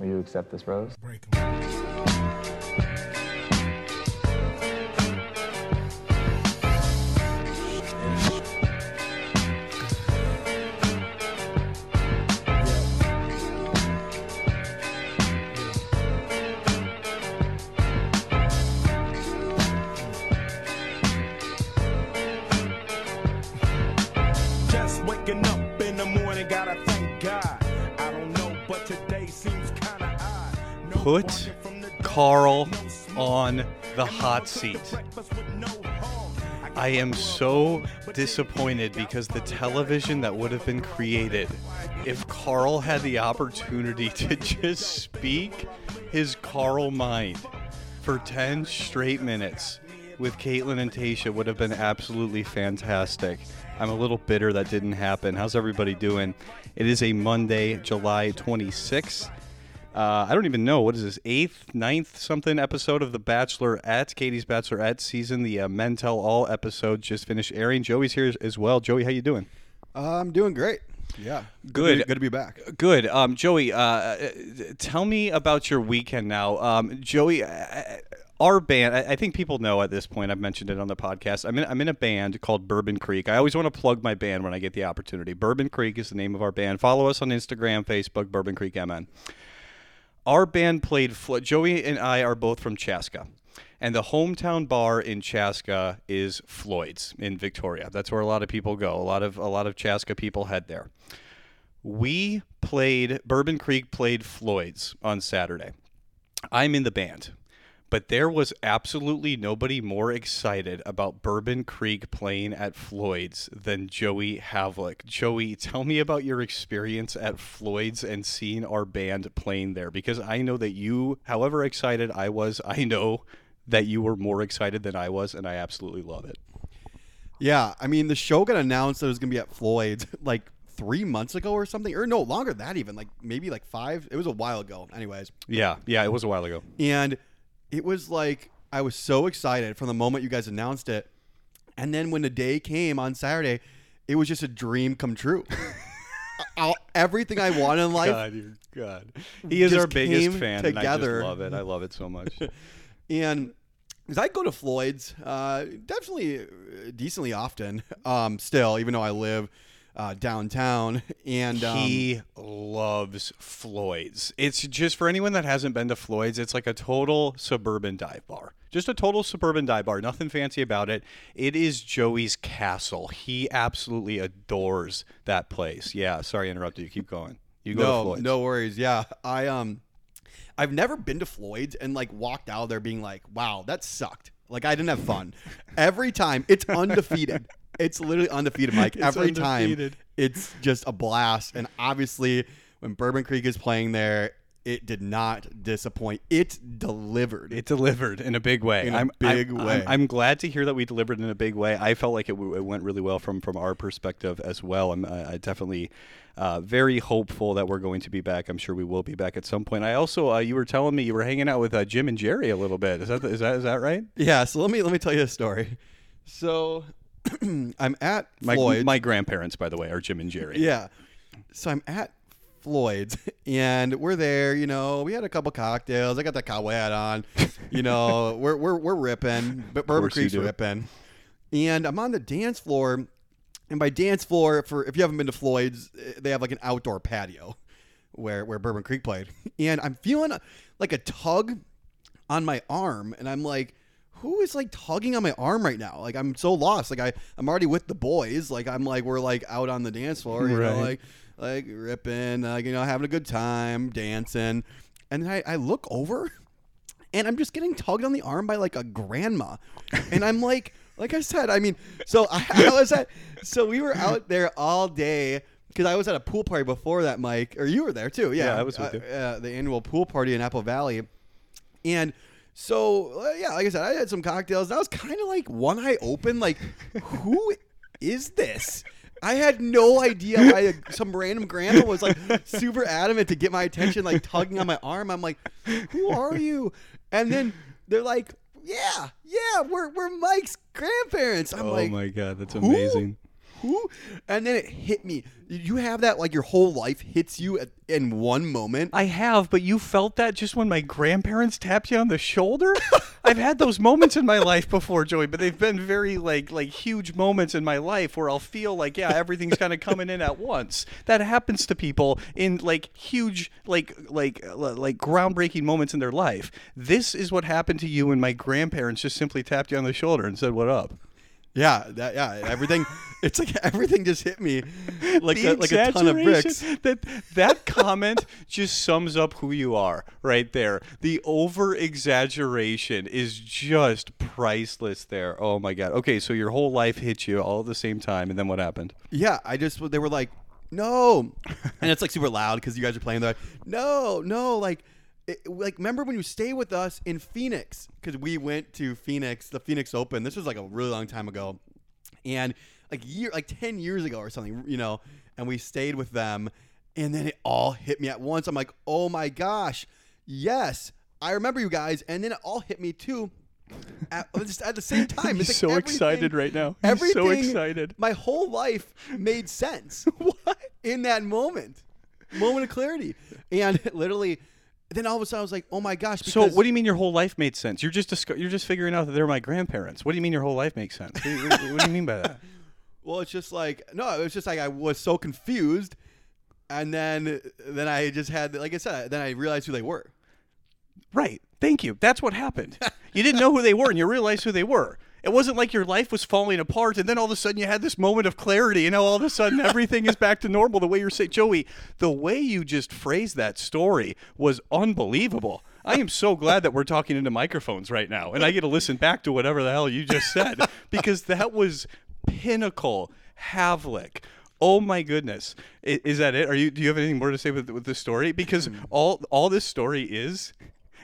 Will you accept this rose? Put Carl on the hot seat. I am so disappointed because the television that would have been created if Carl had the opportunity to just speak his Carl mind for 10 straight minutes with Kaitlyn and Tayshia would have been absolutely fantastic. I'm a little bitter that didn't happen. How's everybody doing? It is a Monday, July 26th. Uh, I don't even know what is this eighth, ninth something episode of The Bachelorette, Katie's Bachelorette season. The uh, Men Tell All episode just finished airing. Joey's here as well. Joey, how you doing? I'm doing great. Yeah. Good. to good to be back. Good. Um, Joey, uh, uh, tell me about your weekend now. Um, Joey, uh, our band, I, I think people know at this point, I've mentioned it on the podcast. I'm in, I'm in a band called Bourbon Creek. I always want to plug my band when I get the opportunity. Bourbon Creek is the name of our band. Follow us on Instagram, Facebook, Bourbon Creek MN. Our band played, Joey and I are both from Chaska. And the hometown bar in Chaska is Floyd's in Victoria. That's where a lot of people go. A lot of a lot of Chaska people head there we played Bourbon Creek played Floyd's on Saturday. I'm in the band. But there was absolutely nobody more excited about Bourbon Creek playing at Floyd's than Joey Havlick. Joey, tell me about your experience at Floyd's and seeing our band playing there because I know that you, however excited I was, I know that you were more excited than I was, and I absolutely love it. Yeah, I mean the show got announced that it was gonna be at Floyd's like three months ago or something, or no longer than that even, like maybe like five. It was a while ago, anyways. Yeah, yeah, it was a while ago. And it was like I was so excited from the moment you guys announced it, and then when the day came on Saturday, it was just a dream come true. Everything I want in life, God, you're God. He is our biggest fan, and I together. love it. I love it so much. and because I go to Floyd's, uh, definitely uh, decently often. Um, still, even though I live uh, downtown, and um, he loves Floyd's. It's just for anyone that hasn't been to Floyd's, it's like a total suburban dive bar. Just a total suburban dive bar. Nothing fancy about it. It is Joey's castle. He absolutely adores that place. Yeah, sorry I interrupted you. Keep going. You go to no, Floyd's. no worries. Yeah, I um, I've never been to Floyd's and like walked out there being like, "Wow, that sucked." Like I didn't have fun. Every time it's undefeated. It's literally undefeated, Mike. It's Every undefeated. time it's just a blast. And obviously, when Bourbon Creek is playing there, it did not disappoint. It delivered. It delivered in a big way. In a I'm, big I'm- way. I'm, I'm glad to hear that we delivered in a big way. I felt like it, w- it went really well from from our perspective as well. I'm I, I definitely uh, very hopeful that we're going to be back. I'm sure we will be back at some point. I also, uh, you were telling me you were hanging out with uh, Jim and Jerry a little bit. Is that is that is that right? yeah. So let me let me tell you a story. So I'm at My Floyd's. my grandparents, by the way, are Jim and Jerry. Yeah. So I'm at Floyd's and we're there, you know, we had a couple cocktails. I got the cowboy hat on. You know, we're we're we're ripping. But Bourbon Creek's ripping. And I'm on the dance floor. And by dance floor, for if you haven't been to Floyd's, eh, they have like an outdoor patio where where Bourbon Creek played. And I'm feeling a, like a tug on my arm, and I'm like, who is like tugging on my arm right now? Like I'm so lost. Like I I'm already with the boys. Like I'm like we're like out on the dance floor, you know, Right. like like ripping, like you know, having a good time, dancing. And then I, I look over and I'm just getting tugged on the arm by like a grandma. And I'm like, like I said, I mean, so I, I was at, so we were out there all day because I was at a pool party before that, Mike, or you were there too. Yeah, Yeah, I was with uh, you. Uh, the annual pool party in Apple Valley. And so, uh, yeah, like I said, I had some cocktails. And I was kind of like one eye open, like, who is this? I had no idea why some random grandma was like super adamant to get my attention, like tugging on my arm. I'm like, who are you? And then they're like, yeah, yeah, we're, we're Mike's grandparents. I'm like Oh like, my god, that's amazing. Who? And then it hit me. You have that like your whole life hits you at, in one moment. I have, but you felt that just when my grandparents tapped you on the shoulder. I've had those moments in my life before, Joey, but they've been very like like huge moments in my life where I'll feel like yeah, everything's kind of coming in at once. That happens to people in like huge like like like groundbreaking moments in their life. This is what happened to you when my grandparents just simply tapped you on the shoulder and said, "What up?" Yeah, that yeah, everything. it's like everything just hit me like a, like a ton of bricks. That that comment just sums up who you are right there. The over exaggeration is just priceless there. Oh my god. Okay, so your whole life hit you all at the same time, and then what happened? Yeah, I just they were like, no, and it's like super loud because you guys are playing. They're like, no, no, like. It, like remember when you stayed with us in Phoenix? Because we went to Phoenix the Phoenix Open. This was like a really long time ago. And like year like 10 years ago or something you know and we stayed with them. And then it all hit me at once. I'm like oh my gosh yes i remember you guys. And then it all hit me too at, just at the same time. It's like so excited right now. He's so everything excited. my whole life made sense What? in that moment. Moment of clarity. And literally then all of a sudden i was like oh my gosh So what do you mean your whole life made sense? You're just disco- you're just figuring out that they're my grandparents. What do you mean your whole life makes sense? What do you, what do you mean by that? Well, it's just like no, it was just like I was so confused, and then then I just had like I said, then I realized who they were. Right. Thank you. That's what happened. You didn't know who they were, and you realized who they were. It wasn't like your life was falling apart, and then all of a sudden you had this moment of clarity, and now all of a sudden everything is back to normal. The way you're saying, Joey, the way you just phrased that story was unbelievable. I am so glad that we're talking into microphones right now, and I get to listen back to whatever the hell you just said because that was pinnacle Havlik. Oh my goodness! I- Is that it? Are you? Do you have anything more to say with with this story? Because hmm. all all this story is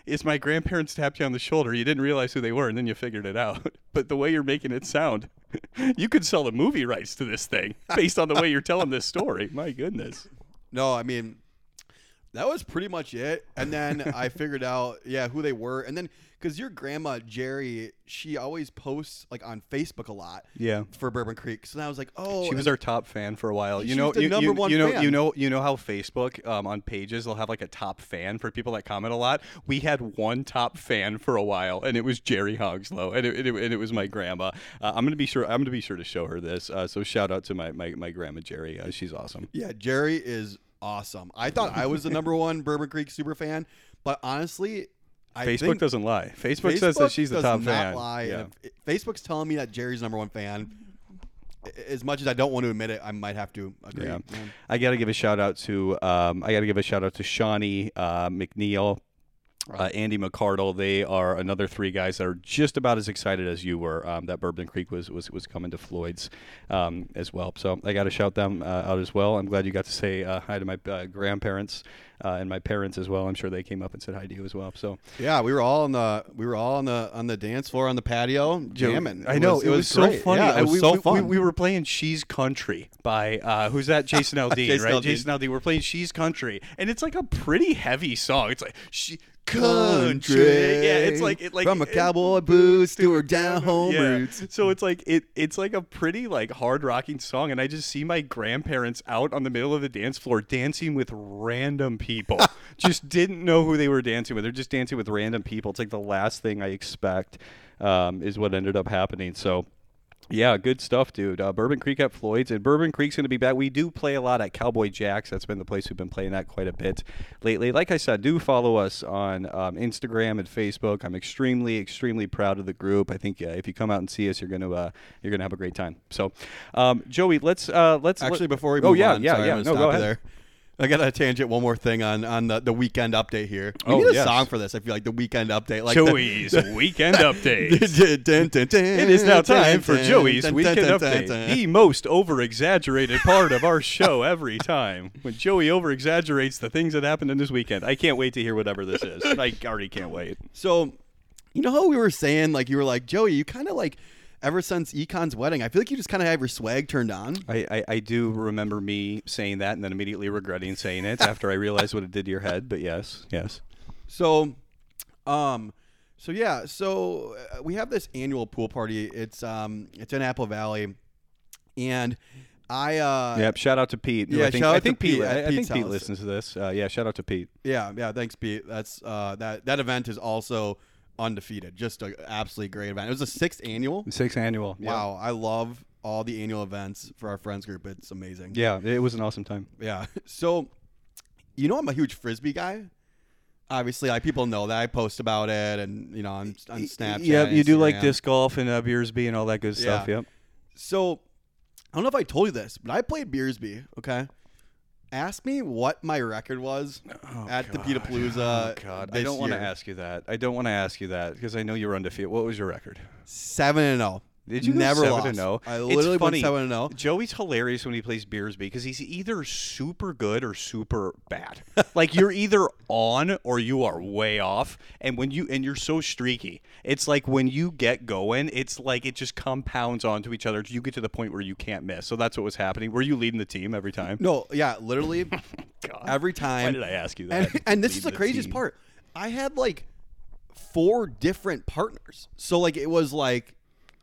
is my grandparents tapped you on the shoulder. You didn't realize who they were, and then you figured it out. But the way you're making it sound, you could sell the movie rights to this thing based on the way you're telling this story. My goodness. No, I mean that was pretty much it. And then I figured out yeah who they were, and then because your grandma Jerry, she always posts like on Facebook a lot. Yeah. For Bourbon Creek, so I was like, oh, She was our top fan for a while. You know, the you, number you, one you know, fan. you know, you know how Facebook um, on pages they'll have like a top fan for people that comment a lot. We had one top fan for a while, and it was Jerry Hogslow, and it, it, and it was my grandma. Uh, I'm gonna be sure. I'm gonna be sure to show her this. Uh, so shout out to my my, my grandma Jerry. Uh, she's awesome. Yeah, Jerry is awesome. I thought I was the number one Bourbon Creek super fan, but honestly, I Facebook doesn't lie. Facebook, says that she's the top fan. Lie. Yeah. If Facebook's telling me that Jerry's number one fan. As much as I don't want to admit it, I might have to agree. Yeah. I got to give a shout out to um, I got to give a shout out to Shawnee uh, McNeil, uh, Andy McCardle. They are another three guys that are just about as excited as you were um, that Bourbon Creek was was, was coming to Floyd's um, as well. So I got to shout them uh, out as well. I'm glad you got to say uh, hi to my uh, grandparents uh, and my parents as well. I'm sure they came up and said hi to you as well. So Yeah, we were all on the we were all on the on the dance floor on the patio jamming. I know it was, so funny. Yeah, it was we, so we- fun. We, we were playing "She's Country" by uh, who's that? Jason Aldean, right? Jason Aldean. We're playing "She's Country," and it's like a pretty heavy song. It's like she country. Yeah, it's like it like from a it- cowboy boots to her down home yeah. roots. So it's like it it's like a pretty like hard rocking song and I just see my grandparents out on the middle of the dance floor dancing with random people. just didn't know who they were dancing with. They're just dancing with random people. It's like the last thing I expect um, is what ended up happening. So yeah, good stuff, dude. Uh, Bourbon Creek at Floyd's, and Bourbon Creek's going to be back. We do play a lot at Cowboy Jack's. That's been the place we've been playing at quite a bit lately. Like I said, do follow us on um, Instagram and Facebook. I'm extremely, extremely proud of the group. I think uh, if you come out and see us, you're going to uh, you're going to have a great time. So, um, Joey, let's uh, let's Actually, let- before we oh move yeah, on, yeah, sorry, yeah. No, go ahead. there. I got a tangent one more thing on on the, the weekend update here. We Oh, need a yes. song for this. I feel like the weekend update, like Joey's weekend update. it It is now time for Joey's weekend update. The most over exaggerated part of our show every time. When Joey over exaggerates the things that happened in this weekend. I can't wait to hear whatever this is. I already can't wait. So, you know how we were saying, like you were like Joey, you kind of like ever since Econ's wedding, I feel like you just kind of have your swag turned on. I, I, I do remember me saying that and then immediately regretting saying it after I realized what it did to your head. But yes, yes. So, um, so yeah, so uh, we have this annual pool party. It's um, it's in Apple Valley, and I uh Yep. Shout out to Pete. Yeah, I think, shout I out to Pete. Pete I, I think Pete listens to this. Uh, yeah. Shout out to Pete. yeah yeah thanks Pete. That's uh that that event is also undefeated. Just an absolutely great event. It was a sixth annual. Sixth annual. Yeah. Wow, I love all the annual events for our friends group. It's amazing. Yeah. It was an awesome time. Yeah. So, you know, I'm a huge frisbee guy. Obviously, like people know that I post about it, and you know, on, on Snapchat. Yep. You do like disc golf and uh, Beersbee and all that good stuff. Yeah. Yep. So, I don't know if I told you this, but I played Beersbee. Okay. Ask me what my record was oh, at the Petapalooza. Oh God. I don't want to ask you that. I don't want to ask you that because I know you were undefeated. What was your record? Seven and zero. Did you never seven lost? to no? I It's literally funny. went seven zero. Oh. Joey's hilarious when he plays Beersbee because he's either super good or super bad. like you're either on or you are way off. And when you and you're so streaky, it's like when you get going, it's like it just compounds onto each other. You get to the point where you can't miss. So that's what was happening. Were you leading the team every time? No, yeah, literally oh God. every time. Why did I ask you that? And, and this is the the craziest team. part. I had like four different partners. So like it was like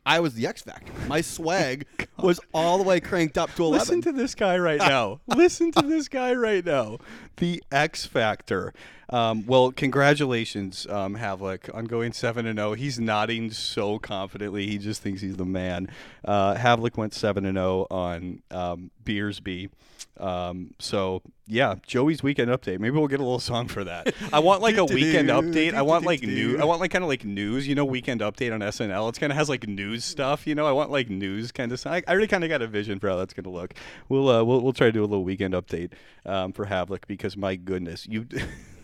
I was the X Factor. My swag was all the way cranked up to eleven. Listen to this guy right now. Listen to this guy right now. The X Factor. Um, well, congratulations, um, Havlik, on going seven and zero. He's nodding so confidently. He just thinks he's the man. Uh, Havlik went seven and zero on um, Beersbee. Um, so yeah, Joey's weekend update. Maybe we'll get a little song for that. I want like a weekend update. I want like new. I want like kind of like news. You know, weekend update on SNL. It's kind of has like news stuff. You know, I want like news kind of. I, I already kind of got a vision for how that's gonna look. We'll uh, we'll we'll try to do a little weekend update um, for Havlik because my goodness, you.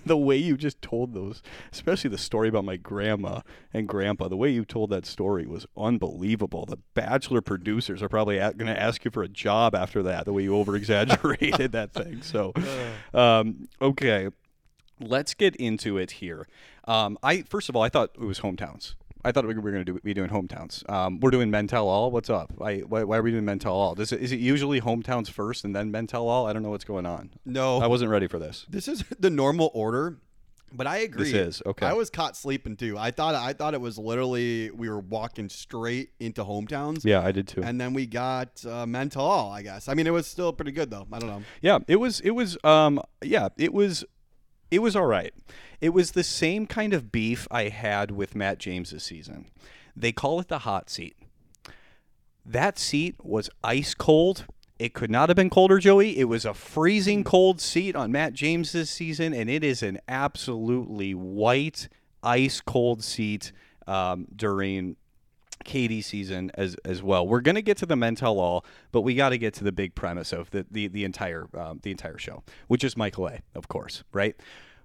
The way you just told those, especially the story about my grandma and grandpa, the way you told that story was unbelievable. The Bachelor producers are probably going to ask you for a job after that, the way you over exaggerated that thing. So, um, okay, let's get into it here. Um, I first of all, I thought it was hometowns. I thought we were going to do, be doing hometowns. Um, we're doing Men Tell All. What's up? I, why, why are we doing Men Tell All? Does it, is it usually hometowns first and then Men Tell All? I don't know what's going on. no, I wasn't ready for this. this is the normal order. But I agree. This is, okay. I was caught sleeping too. I thought I thought it was literally we were walking straight into hometowns. Yeah, I did too. And then we got uh, mental, all, I guess. I mean, it was still pretty good though. I don't know. Yeah, it was it was um yeah, it was it was all right. It was the same kind of beef I had with Matt James this season. They call it the hot seat. That seat was ice cold. It could not have been colder, Joey. It was a freezing cold seat on Matt James this season, and it is an absolutely white, ice cold seat um, during Katie season as as well. We're gonna get to the Men Tell All, but we got to get to the big premise of the the, the entire um, the entire show, which is Michael A. Of course, right?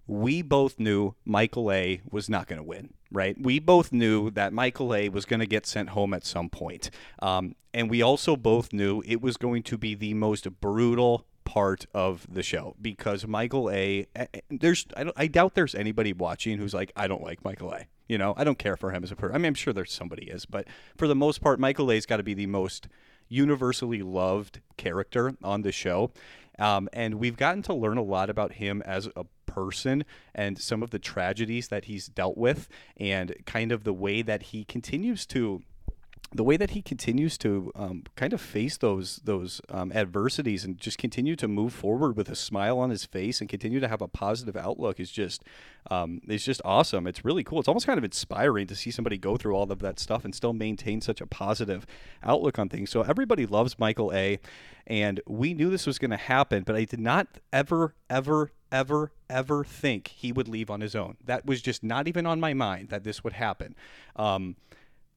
We both knew Michael A. was not to win, right? We both knew that Michael A. was to get sent home at some point, um, and we also both knew it was going to be the most brutal part of the show because Michael A. There's I, I doubt there's anybody watching who's like I don't like Michael A. You know I don't care for him as a person. I mean I'm sure there's somebody is, but for the most part, Michael A's got to be the most universally loved character on the show. Um, and we've gotten to learn a lot about him as a person and some of the tragedies that he's dealt with and kind of the way that he continues to the way that he continues to um, kind of face those those um, adversities and just continue to move forward with a smile on his face and continue to have a positive outlook is just um, is just awesome. It's really cool. It's almost kind of inspiring to see somebody go through all of that stuff and still maintain such a positive outlook on things. So everybody loves Michael A. And we knew this was going to happen, but I did not ever, ever, ever, ever think he would leave on his own. That was just not even on my mind that this would happen. Um,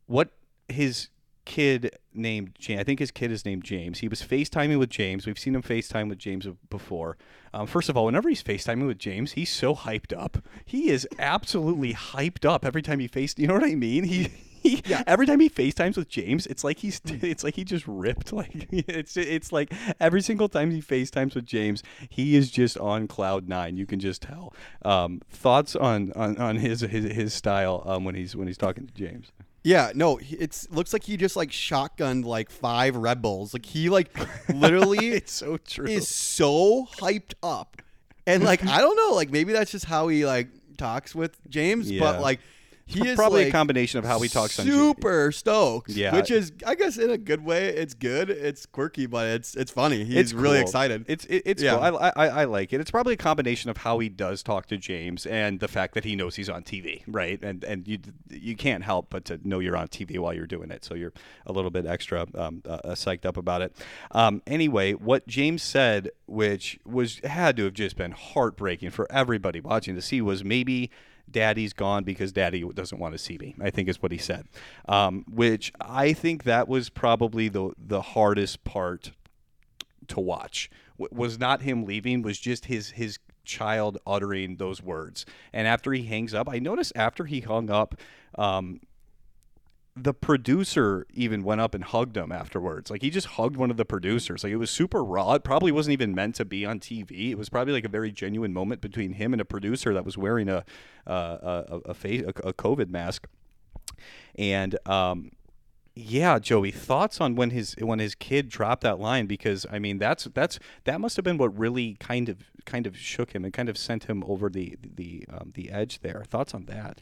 what his kid named James, I think his kid is named James. He was FaceTiming with James. We've seen him FaceTime with James before. Um, first of all, whenever he's FaceTiming with James, he's so hyped up. He is absolutely hyped up every time he face. You know what I mean? He. He, Every time he FaceTimes with James, it's like he's it's like he just ripped. Like it's it's like every single time he FaceTimes with James, he is just on cloud nine. You can just tell. Um, thoughts on, on, on his, his his style um, when he's when he's talking to James. Yeah, no, it's looks like he just like shotgunned like five Red Bulls. Like he like literally It's so true. is so hyped up. And like I don't know, like maybe that's just how he like talks with James, Yeah. but like he is probably like a combination of how he talks on super stoked. Yeah. which is I guess in a good way. It's good. It's quirky, but it's it's funny. He's it's really cool. excited. It's it, it's Yeah. cool. I, I I like it. It's probably a combination of how he does talk to James and the fact that he knows he's on TV, right? And and you you can't help but to know you're on TV while you're doing it, so you're a little bit extra um, uh, uh, psyched up about it. Um, anyway, what James said, which was had to have just been heartbreaking for everybody watching to see, was maybe. Daddy's gone because Daddy doesn't want to see me. I think is what he said, um, which I think that was probably the the hardest part to watch w- was not him leaving was just his his child uttering those words and after he hangs up i noticed after he hung up um the producer even went up and hugged him afterwards. Like he just hugged one of the producers. Like it was super raw. It probably wasn't even meant to be on tv it was probably like a very genuine moment between him and a producer that was wearing a uh, a, a face a, a covid mask. And um yeah, Joey, thoughts on when his when his kid dropped that line? Because I mean that's that's that must have been what really kind of kind of shook him and kind of sent him over the the um, the edge there. Thoughts on that?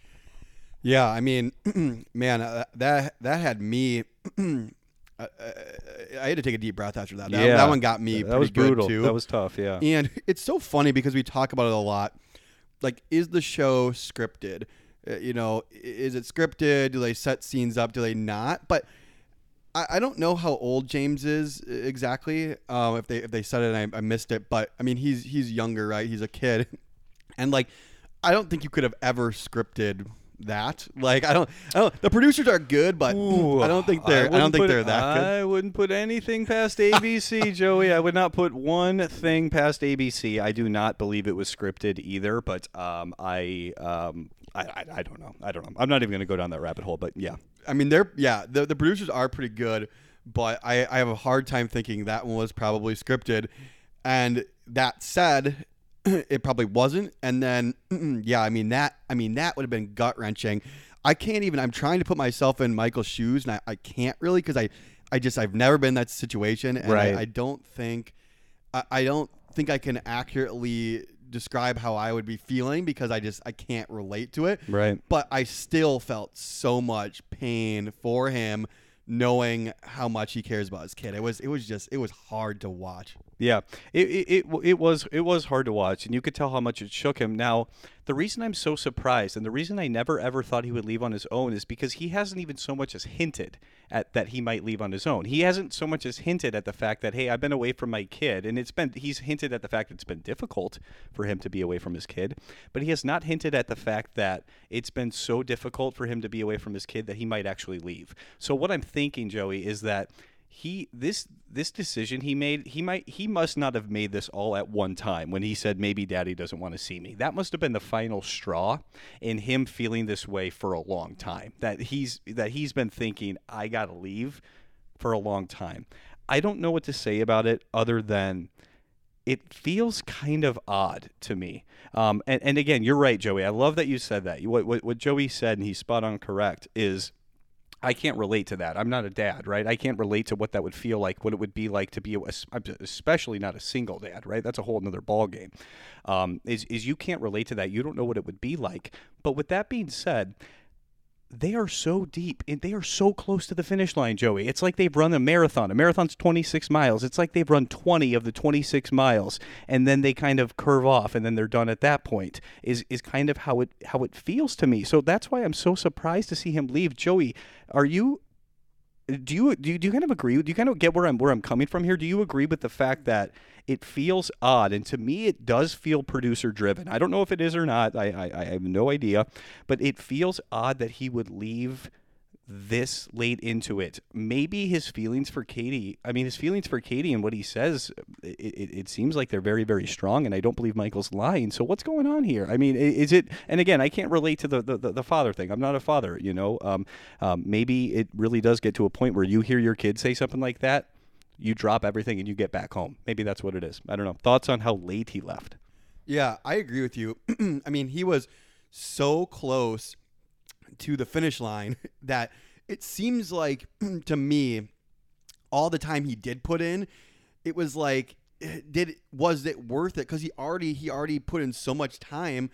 Yeah, I mean, man, uh, that that had me. uh, uh, I had to take a deep breath after that. That, that one got me. That pretty was good, brutal. too. That was tough. Yeah. And it's so funny because we talk about it a lot. Like, is the show scripted? Uh, you know, is it scripted? Do they set scenes up? Do they not? But I, I don't know how old James is uh, exactly. Um, if they if they said it, and I, I missed it. But I mean, he's he's younger, right? He's a kid, and like, I don't think you could have ever scripted that. Like, I don't. I don't. The producers are good, but I don't think they're. I, don't wouldn't think put- they're that good. I wouldn't put anything past ABC, Joey. I would not put one thing past ABC. I do not believe it was scripted either, but um, I, um, I, I, I don't know. I don't know. I'm not even going to go down that rabbit hole, but yeah. I mean, they're yeah, the the producers are pretty good, but I I have a hard time thinking that one was probably scripted. And that said, it probably wasn't. And then yeah, I mean that I mean that would have been gut wrenching. I can't even. I'm trying to put myself in Michael's shoes, and I, I can't really because I I just I've never been in that situation, and Right. I, I don't think I, I don't think I can accurately describe how I would be feeling because I just I can't relate to it Right. but I still felt so much pain for him knowing how much he cares about his kid. It was it was just it was hard to watch. Yeah, it, it it it was it was hard to watch, and you could tell how much it shook him. Now, the reason I'm so surprised, and the reason I never ever thought he would leave on his own, is because he hasn't even so much as hinted at that he might leave on his own. He hasn't so much as hinted at the fact that hey, I've been away from my kid, and it's been he's hinted at the fact that it's been difficult for him to be away from his kid, but he has not hinted at the fact that it's been so difficult for him to be away from his kid that he might actually leave. So what I'm thinking, Joey, is that he this this decision he made he might he must not have made this all at one time when he said maybe daddy doesn't want to see me that must have been the final straw in him feeling this way for a long time that he's that he's been thinking i gotta leave for a long time i don't know what to say about it other than it feels kind of odd to me. Um, and, and again, you're right, Joey. I love that you said that. What, what, what Joey said, and he's spot on correct, is I can't relate to that. I'm not a dad, right? I can't relate to what that would feel like, what it would be like to be, a, especially not a single dad, right? That's a whole nother ballgame. Um, is, is you can't relate to that. You don't know what it would be like. But with that being said, they are so deep and they are so close to the finish line, Joey. It's like they've run a marathon. A marathon's 26 miles. It's like they've run 20 of the 26 miles and then they kind of curve off and then they're done at that point. Is is kind of how it how it feels to me. So that's why I'm so surprised to see him leave. Joey, are you do you do you, do you kind of agree? Do you kind of get where I'm where I'm coming from here? Do you agree with the fact that it feels odd, and to me, it does feel producer driven. I don't know if it is or not. I, I I have no idea, but it feels odd that he would leave this late into it. Maybe his feelings for Katie. I mean, his feelings for Katie and what he says. It, it, it seems like they're very very strong, and I don't believe Michael's lying. So what's going on here? I mean, is it? And again, I can't relate to the the, the, the father thing. I'm not a father. You know, um, um, maybe it really does get to a point where you hear your kid say something like that. You drop everything and you get back home. Maybe that's what it is. I don't know. Thoughts on how late he left? Yeah, I agree with you. I mean, he was so close to the finish line that it seems like to me all the time he did put in, it was like eh, did was it worth it cuz he already he already put in so much time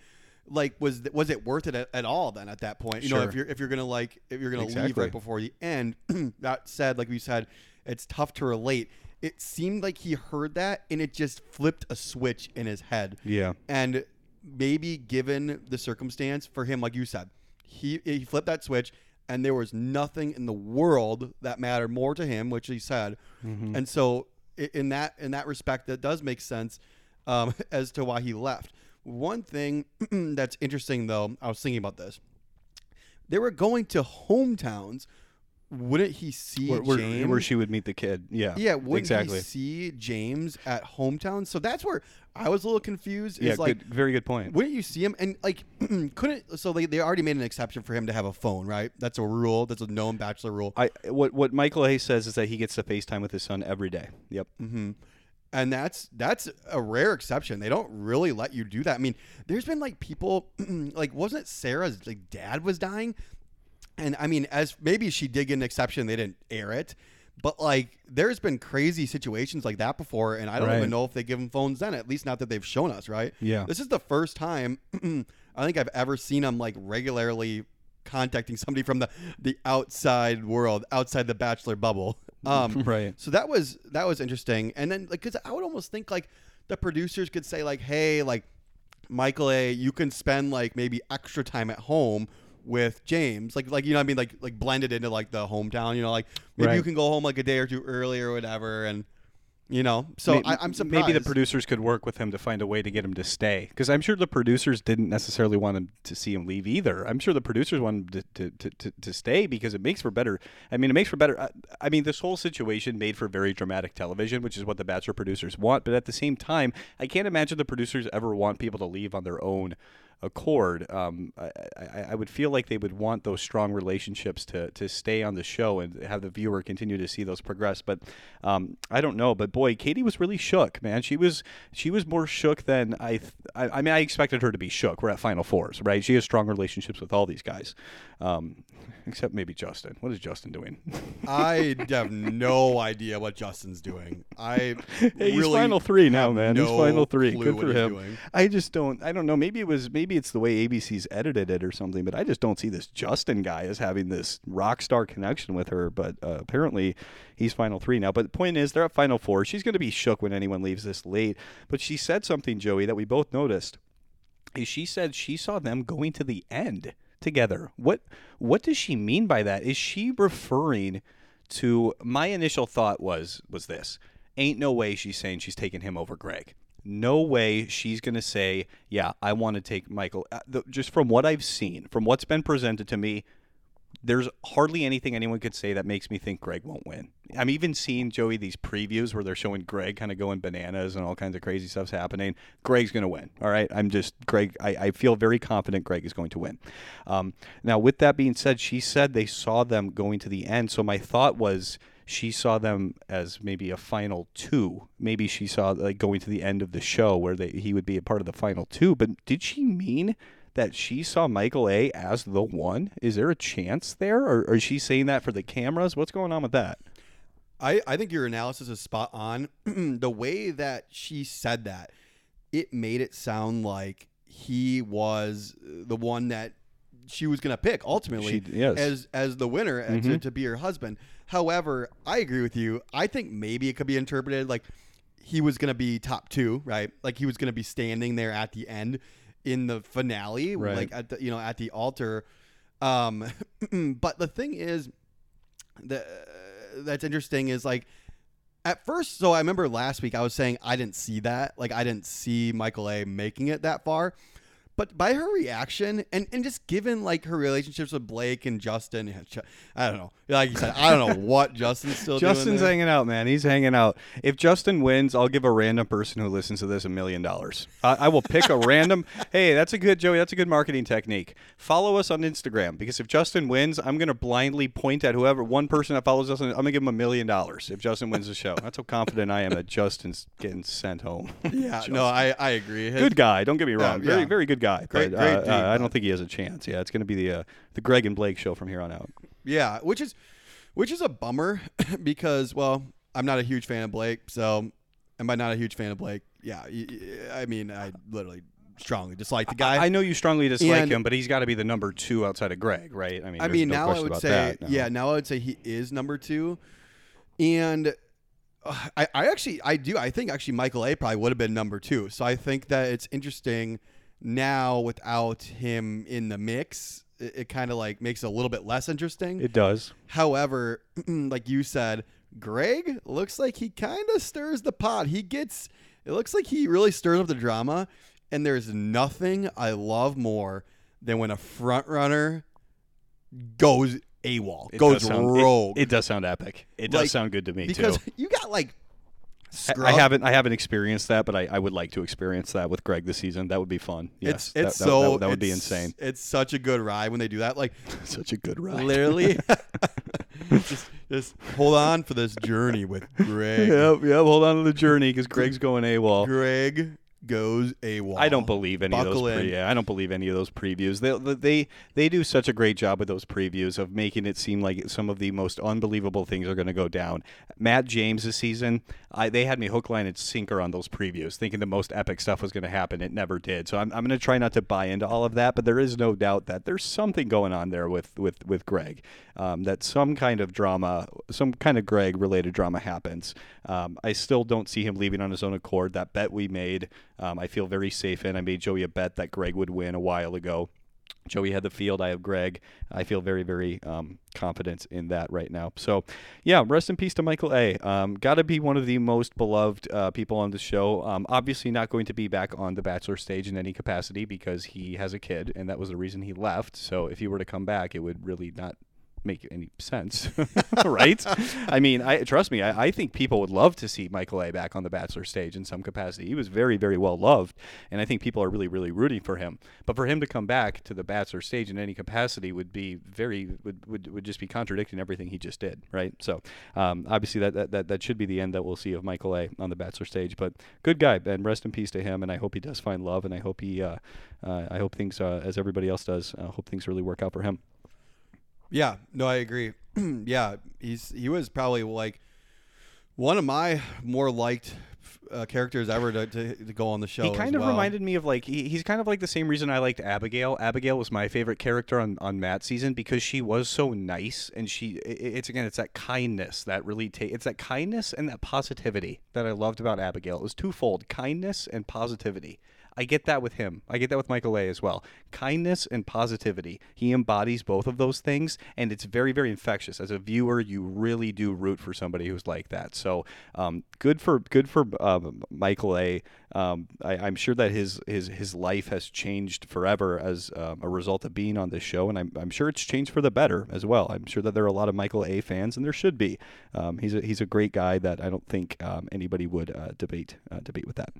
like was was it worth it at, at all then at that point? You know, if you're if you're gonna like if you're gonna leave right before the end. that said, like we said, it's tough to relate. It seemed like he heard that and it just flipped a switch in his head. Yeah. And maybe given the circumstance for him, like you said, he he flipped that switch, and there was nothing in the world that mattered more to him, which he said. Mm-hmm. And so, in that in that respect, that does make sense um, as to why he left. One thing that's interesting, though, I was thinking about this. They were going to hometowns. Wouldn't he see Where, where, James? where she would meet the kid. Yeah. yeah, wouldn't exactly. he see James at hometown? So that's where I was a little confused. yeah, like, good, very good point. wouldn't you see him and like couldn't so they, they already made an exception for him to have a phone right that's a rule that's a known bachelor rule I what what Michael A. says is that he gets to FaceTime with his son every day. Yep. Mm-hmm. and that's that's a rare exception they don't really let you do that i mean there's been like people like wasn't sarah's like dad was dying and i mean as maybe she did get an exception they didn't air it but like there's been crazy situations like that before and i don't Right. even know if they give them phones then at least not that they've shown us right Yeah. this is the first time i think i've ever seen them like regularly contacting somebody from the the outside world outside the bachelor bubble um Right. so that was that was interesting and then like because i would almost think like the producers could say like hey like michael a you can spend like maybe extra time at home with james like like you know what i mean like like blended into like the hometown you know like maybe you can go home like a day or two early or whatever and you know so May- I, i'm surprised Maybe the producers could work with him to find a way to get him to stay, because I'm sure the producers didn't necessarily want him to see him leave either. I'm sure the producers want him to, to, to, to, to stay because it makes for better. I mean, it makes for better. I, I mean, this whole situation made for very dramatic television, which is what the Bachelor producers want. But at the same time, I can't imagine the producers ever want people to leave on their own accord. Um, I, I, I would feel like they would want those strong relationships to, to stay on the show and have the viewer continue to see those progress. But um, I don't know. But boy, Katie was really shook, man. She was she was more shook than I. Th- I, I mean, I expected her to be shook. We're at Final Fours, right? She has strong relationships with all these guys, um, except maybe Justin. What is Justin doing? i have no idea what justin's doing i Hey, he's really final three now, man. no he's final three. Good for him. doing. I just don't. I don't know. Maybe it was. Maybe it's the way ABC's edited it or something. But I just don't see this Justin guy as having this rock star connection with her. But uh, apparently, he's final three now. But the point is, they're at final four. She's going to be shook when anyone leaves this late. But she said something, Joey, that we both noticed. Is she said she saw them going to the end together. What what does she mean by that? Is she referring to my initial thought was was this. Ain't no way she's saying she's taking him over Greg. No way she's going to say, "Yeah, I want to take Michael." Uh, just from what I've seen, from what's been presented to me, there's hardly anything anyone could say that makes me think Greg won't win. I'm even seeing Joey these previews where they're showing Greg kind of going bananas and all kinds of crazy stuff's happening. Greg's going to win. All right, I'm just Greg. I, I feel very confident Greg is going to win. Um, now, with that being said, she said they saw them going to the end. So my thought was she saw them as maybe a final two. Maybe she saw like going to the end of the show where they he would be a part of the final two. But did she mean? That she saw Michael A as the one? Is there a chance there, or, or is she saying that for the cameras? What's going on with that? I, I think your analysis is spot on. the way that she said that, it made it sound like he was the one that she was going to pick ultimately She- yes. as as the winner and to, mm-hmm. to be her husband. However, I agree with you. I think maybe it could be interpreted like he was going to be top two, right? Like he was going to be standing there at the end in the finale, Right. like at the you know at the altar. Um, but the thing is, the that's interesting is like at first so i remember last week i was saying i didn't see that like i didn't see michael a making it that far but by her reaction and, and just given like her relationships with blake and justin i don't know like you said i don't know what justin's still Justin's hanging out, man. He's hanging out. If Justin wins, I'll give a random person who listens to this a million dollars. I will pick a random. Hey, that's a good Joey. That's a good marketing technique. Follow us on Instagram because if Justin wins, I'm gonna blindly point at whoever one person that follows us. I'm gonna give him a million dollars if Justin wins the show. That's how confident I am that Justin's getting sent home. yeah no i i agree His- good guy. Don't get me wrong. Yeah, very very good guy. Great- but, great uh, dude, uh, I don't think he has a chance. Yeah, it's gonna be the uh, the Greg and Blake show from here on out. Yeah, which is which is a bummer because well, I'm not a huge fan of Blake, so am I not a huge fan of Blake, yeah, I mean I literally strongly dislike the guy. I know you strongly dislike And- him, but he's got to be the number two outside of Greg, right? I mean, I mean, no now I would say, that, no. yeah, now I would say he is number two, and uh, I, I actually, I do, I think actually Michael A probably would have been number two. So I think that it's interesting now without him in the mix. It, it kind of like makes it a little bit less interesting. it does. However, like you said, Greg looks like he kind of stirs the pot. He gets, it looks like he really stirs up the drama. And there's nothing I love more than when a front runner goes AWOL, It goes sound, rogue. It, does sound epic. It does Like, sound good to me because too. you got like, scrub. I haven't I haven't experienced that, but I, I would like to experience that with Greg this season. That would be fun. Yes, It's it's that, so that, that would be insane. It's such a good ride when they do that. Like Such a good ride. literally, just just hold on for this journey with Greg. yep, yep. Hold on to the journey because Greg's going AWOL. Greg goes AWOL. I don't believe any of those. Pre- yeah, I don't believe any of those previews. They, they they do such a great job with those previews of making it seem like some of the most unbelievable things are going to go down. Matt James this season, I, they had me hook, line, and sinker on those previews, thinking the most epic stuff was going to happen. It never did. So I'm, I'm going to try not to buy into all of that. But there is no doubt that there's something going on there with with with Greg. Um, that some kind of drama, some kind of Greg related drama happens. Um, I still don't see him leaving on his own accord. That bet we made, um, I feel very safe in. I made Joey a bet that Greg would win a while ago. Joey had the field. I have Greg. I feel very, very um, confident in that right now. So, yeah, rest in peace to Michael A. Um, Got to be one of the most beloved uh, people on the show. Um, obviously, not going to be back on the Bachelor stage in any capacity because he has a kid, and that was the reason he left. So, if he were to come back, it would really not make any sense, right? I mean, I trust me. I, I think people would love to see Michael A. back on the Bachelor stage in some capacity. He was very, very well loved, and I think people are really, really rooting for him. But for him to come back to the Bachelor stage in any capacity would be very would would, would just be contradicting everything he just did, right? So um, obviously that, that that that should be the end that we'll see of Michael A. on the Bachelor stage. But good guy, and rest in peace to him. And I hope he does find love, and I hope he uh, uh, I hope things uh, as everybody else does. uh, hope things really work out for him. Yeah, no, I agree. yeah, he's he was probably like one of my more liked uh, characters ever to, to, to go on the show. He kind of well. reminded me of like he, he's kind of like the same reason I liked Abigail. Abigail was my favorite character on on Matt's season because she was so nice and she i- i- it's again it's that kindness that really ta- it's that kindness and that positivity that I loved about Abigail. It was twofold: kindness and positivity. I get that with him. I get that with Michael A as well. Kindness and positivity. He embodies both of those things, and it's very, very infectious. As a viewer, you really do root for somebody who's like that. So, um, good for good for um, Michael A. Um, I, I'm sure that his his his life has changed forever as um, a result of being on this show, and I'm, I'm sure it's changed for the better as well. I'm sure that there are a lot of Michael A. fans, and there should be. Um, he's a he's a great guy that I don't think um, anybody would uh, debate uh, debate with that.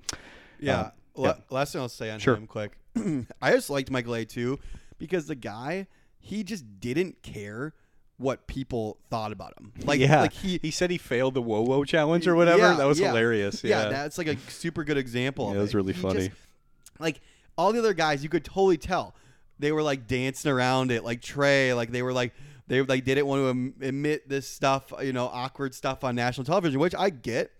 Yeah. La- yeah. Last thing I'll say on Sure. him, quick. I just liked Michael A. too because the guy he just didn't care what people thought about him. Like, yeah, like he. he said he failed the whoa whoa challenge or whatever. Yeah, that was yeah. hilarious. Yeah, Yeah, that's like a super good example. Yeah, that was really He funny. just- like all the other guys, you could totally tell they were like dancing around it. Like Trey, like they were like they like didn't want to admit this stuff, you know, awkward stuff on national television, which I get.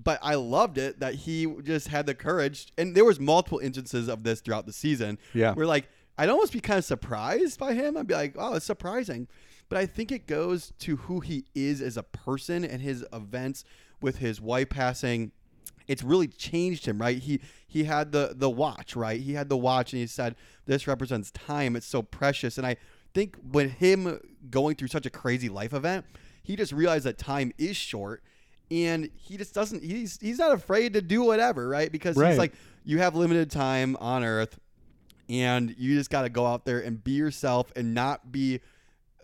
But I loved it that he just had the courage, and there was multiple instances of this throughout the season. Yeah. where like I'd almost be kind of surprised by him. I'd be like, oh, it's surprising. But I think it goes to who he is as a person and his events with his wife passing. It's really changed him, right? He he had the the watch, right? He had the watch, and he said, "This represents time. It's so precious." And I think when him going through such a crazy life event, he just realized that time is short, and he just doesn't. He's he's not afraid to do whatever, right? Because Right. he's like, you have limited time on Earth and you just got to go out there and be yourself and not be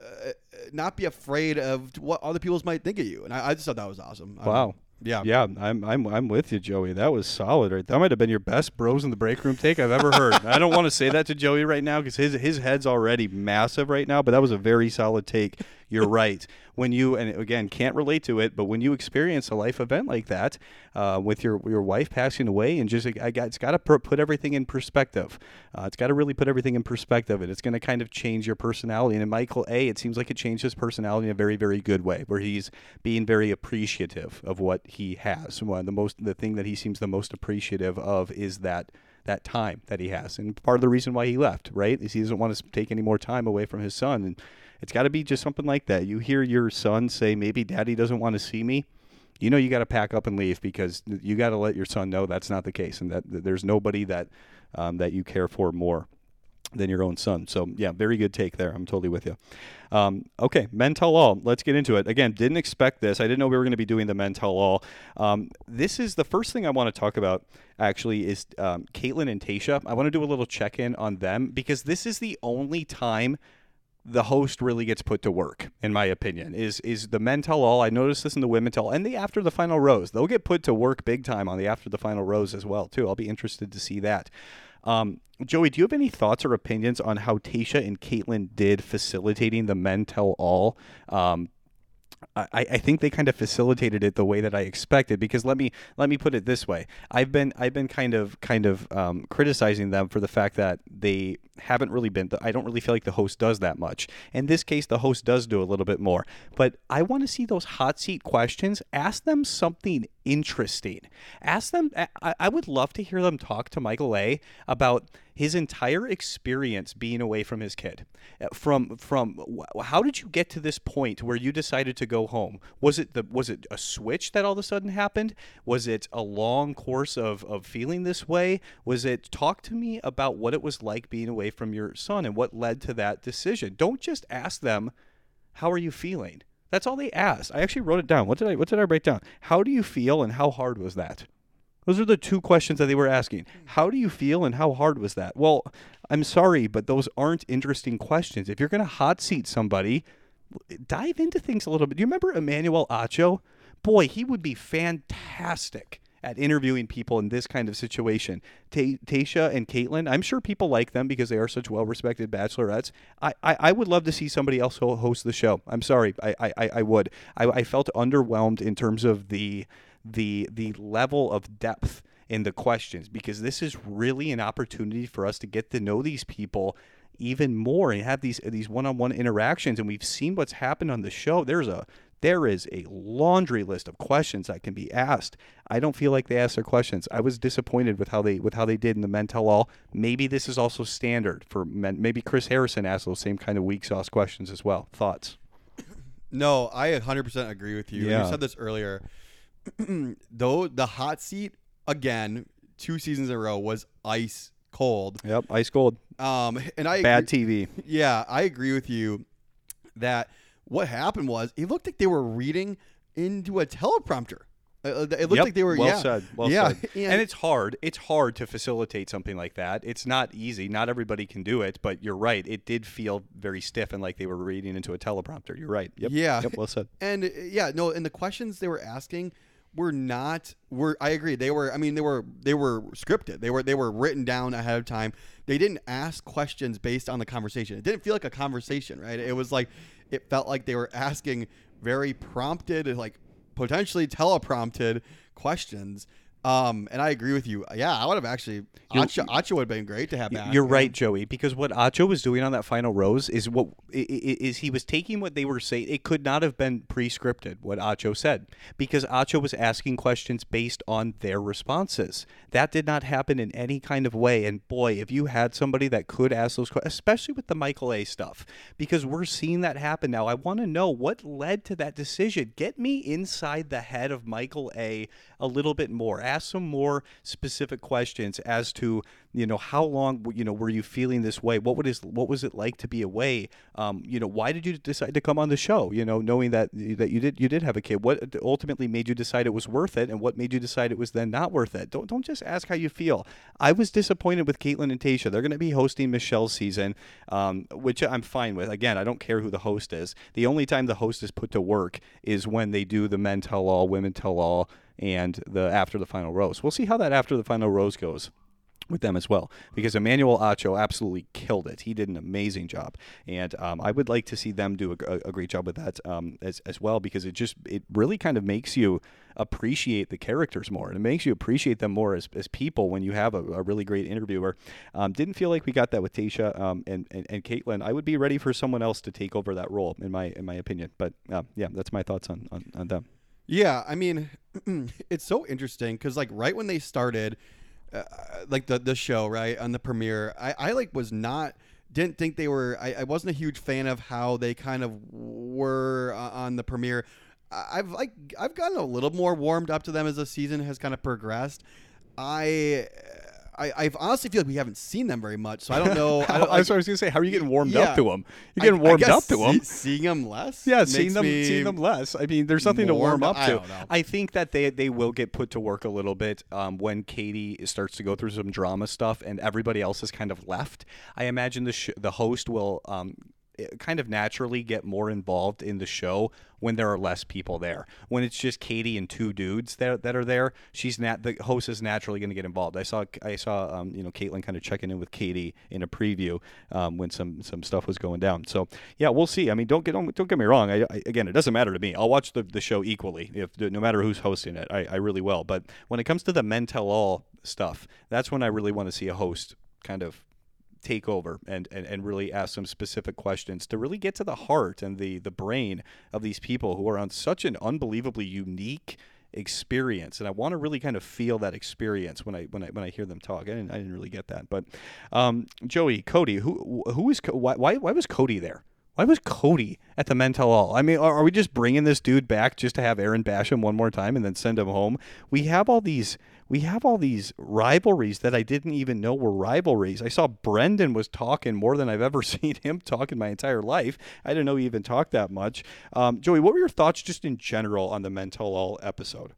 uh, not be afraid of what other people might think of you. And I, I just thought that was awesome. Wow. yeah. Yeah, I'm I'm I'm with you, Joey. That was solid, right? That might have been your best bros in the break room take I've ever heard. I don't want to say that to Joey right now because his his head's already massive right now, but that was a very solid take. You're right. When you and again can't relate to it, but when you experience a life event like that, uh, with your your wife passing away, and just I got, it's got to put everything in perspective. Uh, it's got to really put everything in perspective, and it's going to kind of change your personality. And in Michael A, it seems like it changed his personality in a very very good way, where he's being very appreciative of what he has. One the most the thing that he seems the most appreciative of is that that time that he has. And part of the reason why he left, right, is he doesn't want to take any more time away from his son. And it's got to be just something like that. You hear your son say, maybe daddy doesn't want to see me. You know, you got to pack up and leave because you got to let your son know that's not the case and that, that there's nobody that um, that you care for more than your own son. So yeah, very good take there. I'm totally with you. Um, okay, men tell all. Let's get into it. Again, didn't expect this. I didn't know we were going to be doing the men tell all. Um, this is the first thing I want to talk about. Actually, is um, Kaitlyn and Tayshia. I want to do a little check in on them because this is the only time the host really gets put to work, in my opinion. Is is the men tell all? I noticed this in the women tell, and the after the final rose. They'll get put to work big time on the after the final rose as well too. I'll be interested to see that. Um, Joey, do you have any thoughts or opinions on how Tayshia and Kaitlyn did facilitating the men tell all? Um, I, I think they kind of facilitated it the way that I expected because let me let me put it this way. I've been I've been kind of kind of um, criticizing them for the fact that they haven't really been I don't really feel like the host does that much. In this case the host does do a little bit more. But I want to see those hot seat questions ask them something interesting. Ask them I, I would love to hear them talk to Michael A about his entire experience being away from his kid. Uh, from from how did you get to this point where you decided to go home? Was it the was it a switch that all of a sudden happened? Was it a long course of of feeling this way? Was it talk to me about what it was like being away from your son and what led to that decision. Don't just ask them how are you feeling that's all they asked i actually wrote it down what did i what did i write down how do you feel and how hard was that those are the two questions that they were asking. Hmm. How do you feel and how hard was that? Well, I'm sorry, but those aren't interesting questions. If you're going to hot seat somebody, dive into things a little bit. Do you remember Emmanuel Acho? Boy, he would be fantastic at interviewing people in this kind of situation. Ta Tayshia and Kaitlyn, I'm sure people like them because they are such well-respected bachelorettes. I, I, I would love to see somebody else host the show. I'm sorry, I, I, I would. I, I felt underwhelmed in terms of the the the level of depth in the questions because this is really an opportunity for us to get to know these people even more and have these these one-on-one interactions and we've seen what's happened on the show there's a there is a laundry list of questions that can be asked i don't feel like they asked their questions i was disappointed with how they with how they did in the men tell all maybe this is also standard for men maybe chris harrison asked those same kind of weak sauce questions as well thoughts No, I 100% agree with you. Yeah. You said this earlier. Though the hot seat again, two seasons in a row was ice cold. yep ice cold Um, and I bad agree- tv Yeah, I agree with you that what happened was it looked like they were reading into a teleprompter. Uh, It looked Yep, like they were well yeah, said. Well yeah, said. And, it's hard. It's hard to facilitate something like that. It's not easy. Not everybody can do it. But you're right. It did feel very stiff and like they were reading into a teleprompter. You're right. Yep. Yeah. Yep. Well said. And uh, yeah, no, and the questions they were asking were not were I agree. They were I mean they were they were scripted. They were they were written down ahead of time. They didn't ask questions based on the conversation. It didn't feel like a conversation, right? It was like it felt like they were asking very prompted like potentially teleprompted questions. Um, and I agree with you. Yeah, I would have actually Acho, Acho would have been great to have back. You're right, Joey. Because what Acho was doing on that final rose is what is he was taking what they were saying. It could not have been pre-scripted what Acho said because Acho was asking questions based on their responses. That did not happen in any kind of way. And boy, if you had somebody that could ask those questions, especially with the Michael A. stuff, because we're seeing that happen now. I want to know what led to that decision. Get me inside the head of Michael A. a little bit more. Ask some more specific questions as to you know how long you know were you feeling this way? What would is what was it like to be away? Um, you know why did you decide to come on the show? You know knowing that that you did you did have a kid. What ultimately made you decide it was worth it and what made you decide it was then not worth it? Don't don't just ask how you feel. I was disappointed with Kaitlyn and Tayshia. They're going to be hosting michelle's season um, which i'm fine with. Again i don't care who the host is. The only time the host is put to work is when they do the men tell all women tell all and the after the final rose we'll see how that after the final rose goes with them as well because Emmanuel Acho absolutely killed it. He did an amazing job, and um, I would like to see them do a, a great job with that um, as as well because it just it really kind of makes you appreciate the characters more and it makes you appreciate them more as, as people when you have a, a really great interviewer. Um, didn't feel like we got that with Tayshia um, and, and and Kaitlyn. I would be ready for someone else to take over that role in my in my opinion. But uh, yeah, that's my thoughts on on, on them. Yeah, I mean, it's so interesting because like right when they started, uh, like the the show right on the premiere. I I like was not didn't think they were. I, I wasn't a huge fan of how they kind of were uh, on the premiere. I've like I've gotten a little more warmed up to them as the season has kind of progressed. I. I, I honestly feel like we haven't seen them very much, so I don't know. I, don't, I was I was gonna say, how are you getting warmed Yeah. up to them? You're getting I warmed up to see- them. seeing them less. Yeah, seeing them, seeing them less. I mean, there's something to warm up I to. don't know. I think that they they will get put to work a little bit um, when Katie starts to go through some drama stuff and everybody else is kind of left. I imagine the sh- the host will um, kind of naturally get more involved in the show when there are less people there. When it's just Katie and two dudes that, that are there, she's nat- the host is naturally going to get involved. I saw I saw um, you know Kaitlyn kind of checking in with Katie in a preview um, when some some stuff was going down. So yeah, we'll see. I mean, don't get don't, don't get me wrong. I, I, again, it doesn't matter to me. I'll watch the, the show equally if no matter who's hosting it. I, I really will. But when it comes to the men tell all stuff, that's when I really want to see a host kind of take over and, and, and really ask some specific questions to really get to the heart and the, the brain of these people who are on such an unbelievably unique experience and I want to really kind of feel that experience when I when I when I hear them talk. I didn't, I didn't really get that. But um, Joey, Cody, who who is why, why was Cody there? Why was Cody at the Men Tell All? I mean, are, are we just bringing this dude back just to have Aaron bash him one more time and then send him home? We have all these we have all these rivalries that I didn't even know were rivalries. I saw Brendan was talking more than I've ever seen him talk in my entire life. I didn't know he even talked that much. Um, Joey, what were your thoughts just in general on the Men Tell All episode?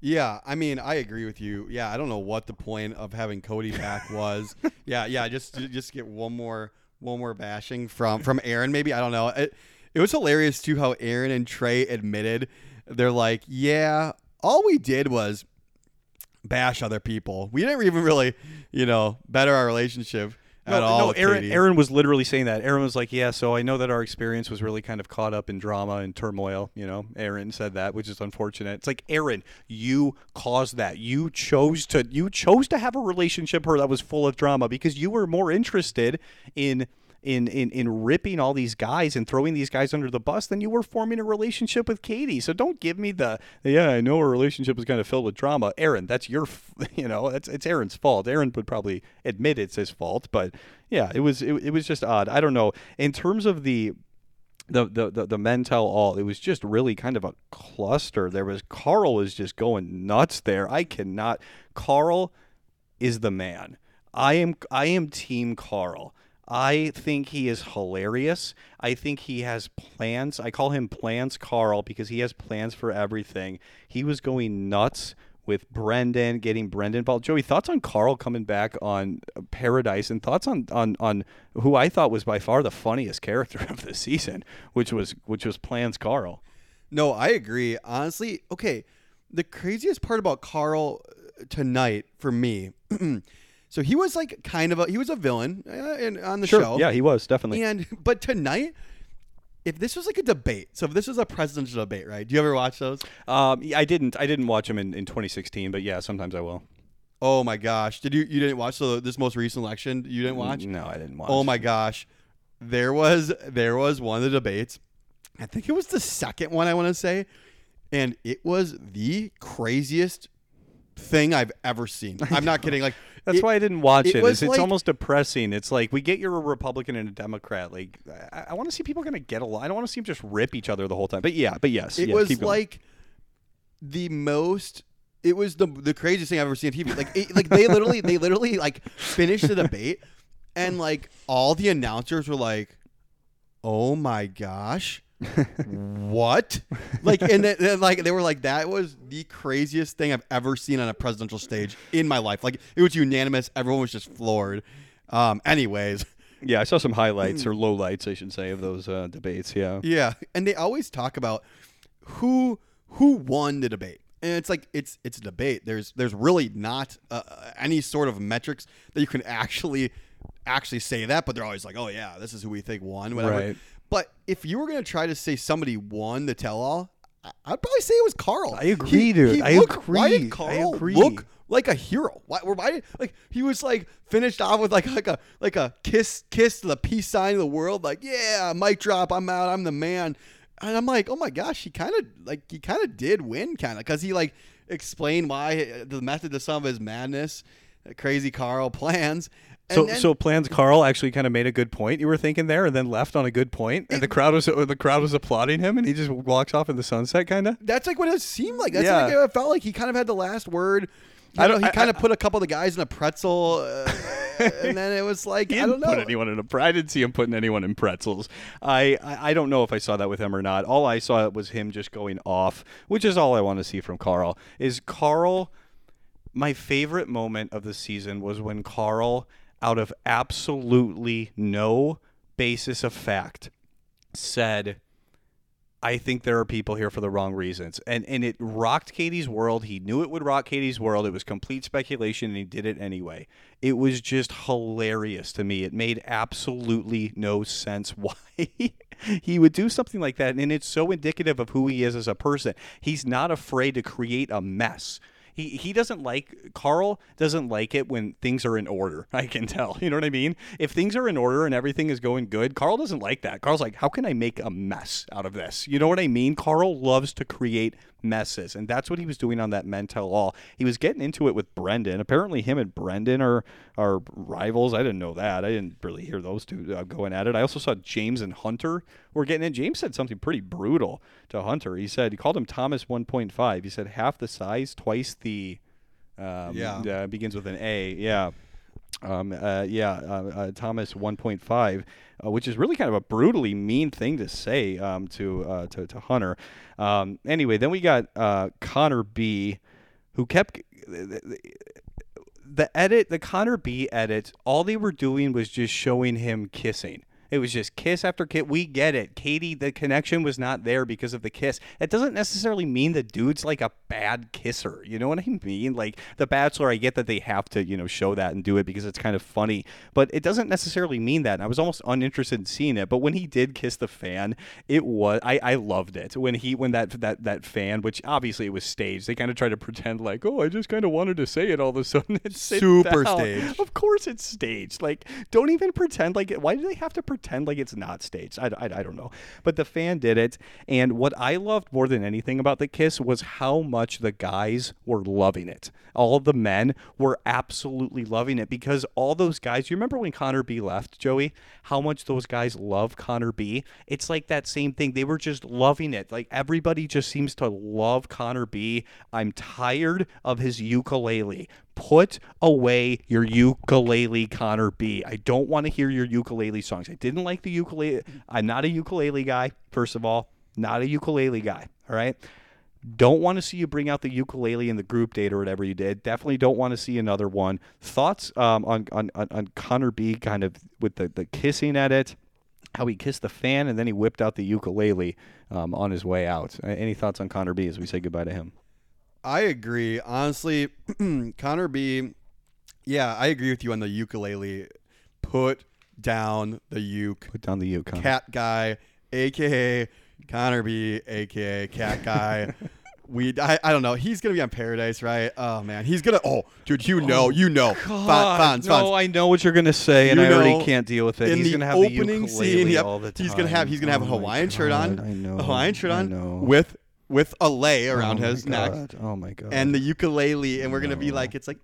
Yeah, I mean, I agree with you. Yeah, I don't know what the point of having Cody back was. yeah, yeah, just just get one more one more bashing from from Aaron. Maybe I don't know. It it was hilarious too how Aaron and Trey admitted they're like, yeah, all we did was bash other people. We didn't even really, you know, better our relationship at all. No, Aaron. Aaron was literally saying that. Aaron was like, "Yeah, so I know that our experience was really kind of caught up in drama and turmoil." You know, Aaron said that, which is unfortunate. It's like Aaron, you caused that. You chose to. You chose to have a relationship where that was full of drama because you were more interested in. In, in, in ripping all these guys and throwing these guys under the bus than you were forming a relationship with Katie. So don't give me the yeah I know our relationship was kind of filled with drama. Aaron, that's your you know that's it's Aaron's fault. Aaron would probably admit it's his fault, but yeah, it was it, it was just odd. I don't know. In terms of the the, the, the, the men tell all, it was just really kind of a cluster. There was Karl was just going nuts there. I cannot Karl is the man. I am I am team Karl. I think he is hilarious. I think he has plans. I call him Plans Karl because he has plans for everything. He was going nuts with Brendan, getting Brendan involved. Joey, thoughts on Karl coming back on Paradise, and thoughts on on on who I thought was by far the funniest character of the season, which was which was Plans Karl. No, I agree. Honestly, okay. The craziest part about Karl uh, tonight for me, so he was like kind of a he was a villain uh, in, on the show. yeah, he was definitely. And but tonight, if this was like a debate, so if this was a presidential debate, right? Do you ever watch those? Um, I didn't I didn't watch them in, in 2016, but yeah, sometimes I will. Oh my gosh, did you you didn't watch the, this most recent election? You didn't watch? No, I didn't watch. Oh my gosh, there was there was one of the debates. I think it was the second one. I want to say, and it was the craziest thing I've ever seen. I'm not kidding. Like That's it- why I didn't watch it it. it's like- almost depressing. It's like we get you're a Republican and a Democrat. Like I, I want to see people gonna get along. I don't want to see them just rip each other the whole time. But yeah, but yes, It was like the most. It was the the craziest thing I've ever seen on TV. Like it, like they literally they literally like finished the debate, and like all the announcers were like, "Oh my gosh." What like and then, like they were like that was the craziest thing i've ever seen on a presidential stage in my life like it was unanimous everyone was just floored um anyways yeah, I saw some highlights or lowlights, I should say, of those uh, debates. Yeah. Yeah, and they always talk about who who won the debate, and it's like it's it's a debate. There's there's really not uh, any sort of metrics that you can actually actually say that, but they're always like, oh yeah, this is who we think won, whatever. Right. But if you were gonna try to say somebody won the tell all, I'd probably say it was Karl. I agree, he, dude. I looked- Why agree. did I Karl look like a hero? Why? Why did like he was like finished off with like like a like a kiss kiss to the peace sign of the world? Like yeah, mic drop. I'm out. I'm the man. And I'm like, oh my gosh, he kind of like he kind of did win, kind of because he like explained why the method to some of his madness, uh, crazy Karl plans. So, then- so plans Karl actually kind of made a good point you were thinking there, and then left on a good point, and the crowd was the crowd was applauding him, and he just walks off in the sunset, kind of. that's like what it seemed like. That's Yeah. like it felt like he kind of had the last word. I I don't- don't. He kind of put a couple of the guys in a pretzel, uh, and then it was like I don't know. put anyone in a. I didn't see him putting anyone in pretzels. I, I I don't know if I saw that with him or not. All I saw was him just going off, which is all I want to see from Karl. Is Karl? My favorite moment of the season was when Karl, out of absolutely no basis of fact, said. I think there are people here for the wrong reasons. And and it rocked Katie's world. He knew it would rock Katie's world. It was complete speculation and he did it anyway. It was just hilarious to me. It made absolutely no sense why he would do something like that. And it's so indicative of who he is as a person. He's not afraid to create a mess. He, he doesn't like Karl doesn't like it when things are in order. I can tell. You know what I mean? If things are in order and everything is going good, Karl doesn't like that. Karl's like, how can I make a mess out of this? You know what I mean? Karl loves to create messes, and that's what he was doing on that Men Tell All. He was getting into it with Brendan. Apparently, him and Brendan are are rivals. I didn't know that. I didn't really hear those two uh, going at it. I also saw James and Hunter were getting in. James said something pretty brutal to Hunter. He said he called him Thomas 1.5. He said half the size, twice the. Um, Yeah. uh, begins with an A. Yeah. Um, uh, yeah, uh, uh, Thomas 1.5, uh, which is really kind of a brutally mean thing to say um, to, uh, to to Hunter. Um, anyway, then we got uh, Connor B, who kept the edit, the Connor B edit. All they were doing was just showing him kissing. It was just kiss after kiss. We get it. Katie, the connection was not there because of the kiss. It doesn't necessarily mean the dude's like a bad kisser. You know what I mean? Like The Bachelor, I get that they have to, you know, show that and do it because it's kind of funny, but it doesn't necessarily mean that. And I was almost uninterested in seeing it. But when he did kiss the fan, it was I, I loved it. When he when that that that fan, which obviously it was staged, they kind of tried to pretend like, oh, I just kind of wanted to say it all of a sudden. sit Super staged. Of course it's staged. Like, don't even pretend like it. Why do they have to pretend like it's not staged? I, I, I don't know. But the fan did it. And what I loved more than anything about the kiss was how much the guys were loving it. All the men were absolutely loving it because all those guys, you remember when Connor B left, Joey? How much those guys love Connor B? It's like that same thing. They were just loving it. Like everybody just seems to love Connor B. I'm tired of his ukulele. Put away your ukulele, Connor B. I don't want to hear your ukulele songs. I didn't like the ukulele. I'm not a ukulele guy, first of all. Not a ukulele guy. All right. Don't want to see you bring out the ukulele in the group date or whatever you did. Definitely don't want to see another one. Thoughts um, on, on, on, on Connor B kind of with the, the kissing at it, how he kissed the fan and then he whipped out the ukulele um, on his way out. Any thoughts on Connor B as we say goodbye to him? I agree. Honestly, Connor B. Yeah, I agree with you on the ukulele. Put down the uke. Put down the uke. Connor. Cat guy, aka Connor B, aka Cat guy. we, I, I don't know. He's gonna be on Paradise, right? Oh man, he's gonna. Oh, dude, you know, you know. Fon- Fonz, no, I know what you're gonna say, and You I already know, can't deal with it. in he's the gonna have opening the scene, ukulele yep, all the time. he's gonna have he's gonna have a Oh my Hawaiian shirt on, I know. a Hawaiian shirt I on know. with with a lei around Oh his neck, Oh my god. and the ukulele, and we're gonna be like, it's like.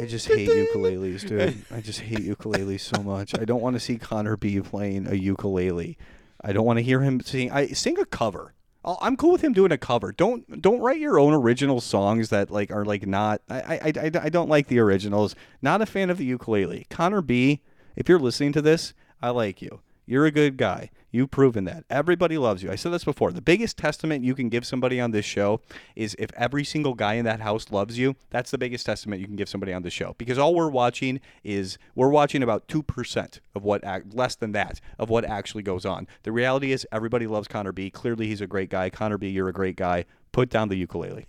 I just hate ukuleles, dude. I just hate ukuleles so much. I don't want to see Connor B playing a ukulele. I don't want to hear him sing. I sing a cover. I'll, I'm cool with him doing a cover. Don't don't write your own original songs that like are like not. I I, I, I I don't like the originals. Not a fan of the ukulele. Connor B, if you're listening to this, I like you. You're a good guy. You've proven that. Everybody loves you. I said this before. The biggest testament you can give somebody on this show is if every single guy in that house loves you. That's the biggest testament you can give somebody on this show because all we're watching is we're watching about 2% of what less than that of what actually goes on. The reality is everybody loves Connor B. Clearly he's a great guy. Connor B, you're a great guy. Put down the ukulele.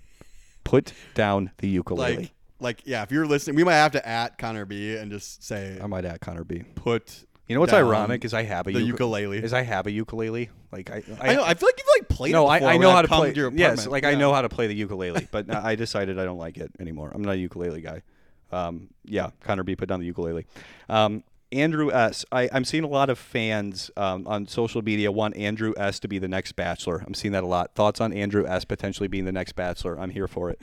Put down the ukulele. like like yeah if you're listening we might have to at connor b and just say I might add Connor B. put You know what's down ironic is I have a the uku- ukulele Is I have a ukulele. Like I, I, know i feel like you've like played no, it I, before I when know I've how to play. your yes, apartment. like I know how to play the ukulele, but I decided I don't like it anymore. I'm not a ukulele guy. Um, yeah, Connor B put down the ukulele. Um, Andrew S. I, I'm seeing a lot of fans um, on social media want Andrew S. to be the next Bachelor. I'm seeing that a lot. Thoughts on Andrew S. potentially being the next Bachelor? I'm here for it.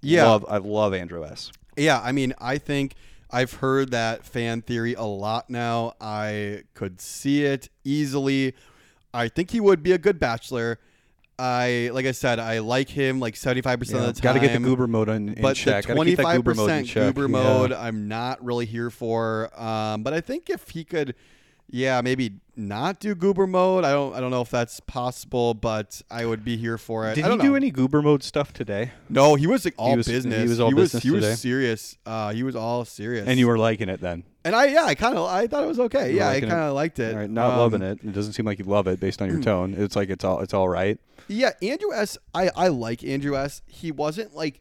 Yeah. love, I love Andrew S. Yeah, I mean, I think I've heard that fan theory a lot now. I could see it easily. I think he would be a good bachelor. I like I said, I like him like seventy five percent of the time. Got to get the goober mode in, in but check. the twenty five goober mode percent goober Yeah. mode, I'm not really here for. Um, but I think if he could, yeah, maybe not do goober mode. I don't, I don't know if that's possible, but I would be here for it. Did he do know. any goober mode stuff today? No, he was like all was- he business. was all he was, business he was serious. Uh, he was all serious. And you were liking it then? And I yeah, I kind of I thought it was okay. You Yeah, I kind of liked it. All right, not Um, loving it. It doesn't seem like you love it based on your tone. It's like it's all it's all right. Yeah, Andrew S. I I like Andrew S. He wasn't like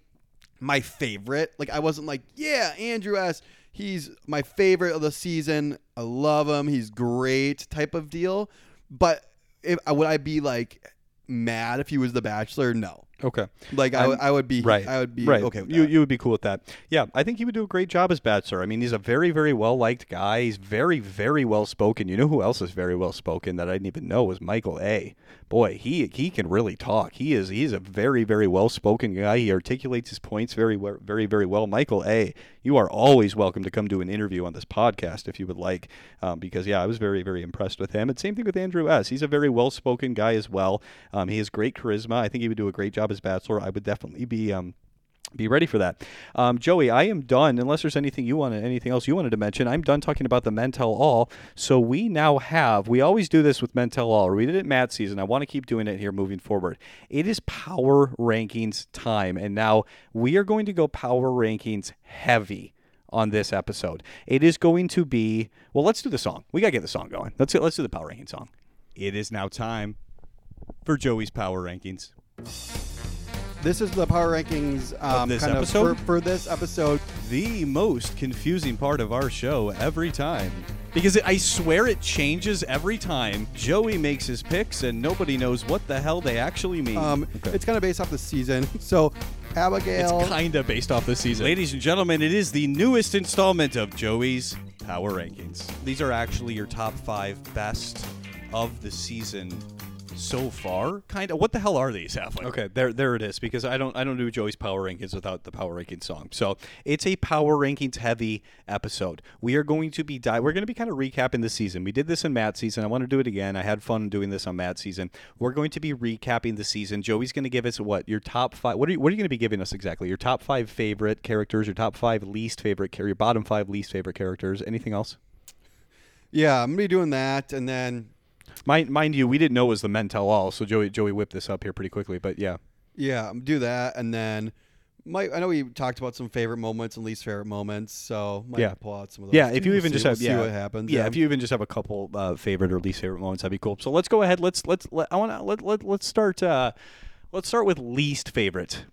my favorite. Like I wasn't like yeah, Andrew S. He's my favorite of the season. I love him. He's great type of deal. But if would I be like mad if he was the Bachelor? No. Okay. Like I, I'm- would- be Right. I would be right. okay you you would be cool with that. Yeah, I think he would do a great job as Bachelor. I mean, he's a very very well liked guy. He's very very well spoken. You know who else is very well spoken that I didn't even know was Michael A. Boy, he he can really talk. He is he's a very very well spoken guy. He articulates his points very very very well. Michael A. You are always welcome to come do an interview on this podcast if you would like, um, because yeah, I was very very impressed with him. And same thing with Andrew S. He's a very well spoken guy as well. Um, he has great charisma. I think he would do a great job as Bachelor. I would definitely be um, be ready for that. Um, Joey, I am done. Unless there's anything you wanted, anything else you wanted to mention, I'm done talking about the Men Tell All. So we now have. We always do this with Men Tell All. We did it Matt season. I want to keep doing it here moving forward. It is power rankings time, and now we are going to go power rankings heavy on this episode. It is going to be. Well, let's do the song. We gotta get the song going. Let's let's do the power ranking song. It is now time for Joey's power rankings. This is the power rankings um, this kind episode? of for, for this episode. the most confusing part of our show every time. Because it, I swear it changes every time. Joey makes his picks and nobody knows what the hell they actually mean. Um, It's kind of based off the season. So Abigail. it's kind of based off the season. Ladies and gentlemen, it is the newest installment of Joey's Power Rankings. These are actually your top five best of the season so far. Kind of. What the hell are these, Halfway? Okay, there, there it is. Because I don't, I don't do Joey's Power Rankings without the Power Rankings song. So it's a Power Rankings heavy episode. We are going to be, di- we're going to be kind of recapping the season. We did this in Matt's season. I want to do it again. I had fun doing this on Matt's season. We're going to be recapping the season. Joey's going to give us what your top five. What are you, what are you going to be giving us exactly? Your top five favorite characters. Your top five least favorite. char- Your bottom five least favorite characters. Anything else? yeah, I'm gonna be doing that, and then Mind, mind you, we didn't know it was the men tell all, so Joey Joey whipped this up here pretty quickly. But yeah, yeah, do that, and then. Might, I know we talked about some favorite moments and least favorite moments, so might Yeah. pull out some of those. yeah. If you We'll even see- just we'll have see yeah, what happens. Yeah, if you even just have a couple uh, favorite or least favorite moments, that'd be cool. So let's go ahead. Let's let's let, I want to let, let let's start. Uh, let's start with least favorite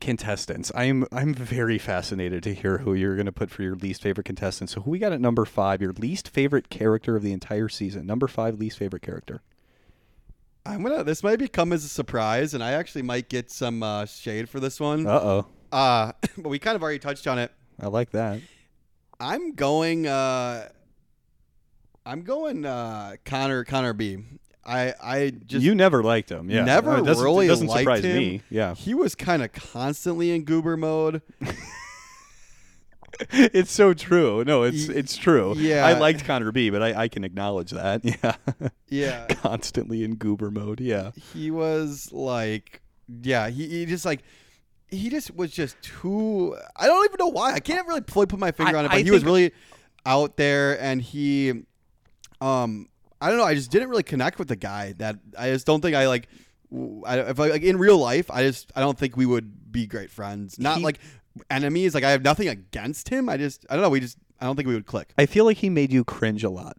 contestants. I'm I'm very fascinated to hear who you're going to put for your least favorite contestant. So who we got at number five? Your least favorite character of the entire season. Number five, least favorite character. I'm gonna. This might become as a surprise, and I actually might get some uh, shade for this one. Uh oh, Uh, but we kind of already touched on it. I like that. I'm going. Uh, I'm going. Uh, Connor. Connor B. I. I just you never liked him. Yeah, never it doesn't, really it doesn't liked surprise him. me. Yeah, He was kind of constantly in goober mode. it's so true. No, it's Y- it's true. yeah. I liked Connor B, but I, I can acknowledge that. Yeah, Yeah. constantly in goober mode. Yeah, he was like, yeah. He, he just like. He just was just too. I don't even know why. I can't really fully put my finger I- on it, but I he was really out there, and he, um, I don't know. I just didn't really connect with the guy. That I just don't think I like. I, if I, like in real life, I just I don't think we would be great friends. Not He- like enemies. Like I have nothing against him. I just I don't know. We just I don't think we would click. I feel like he made you cringe a lot.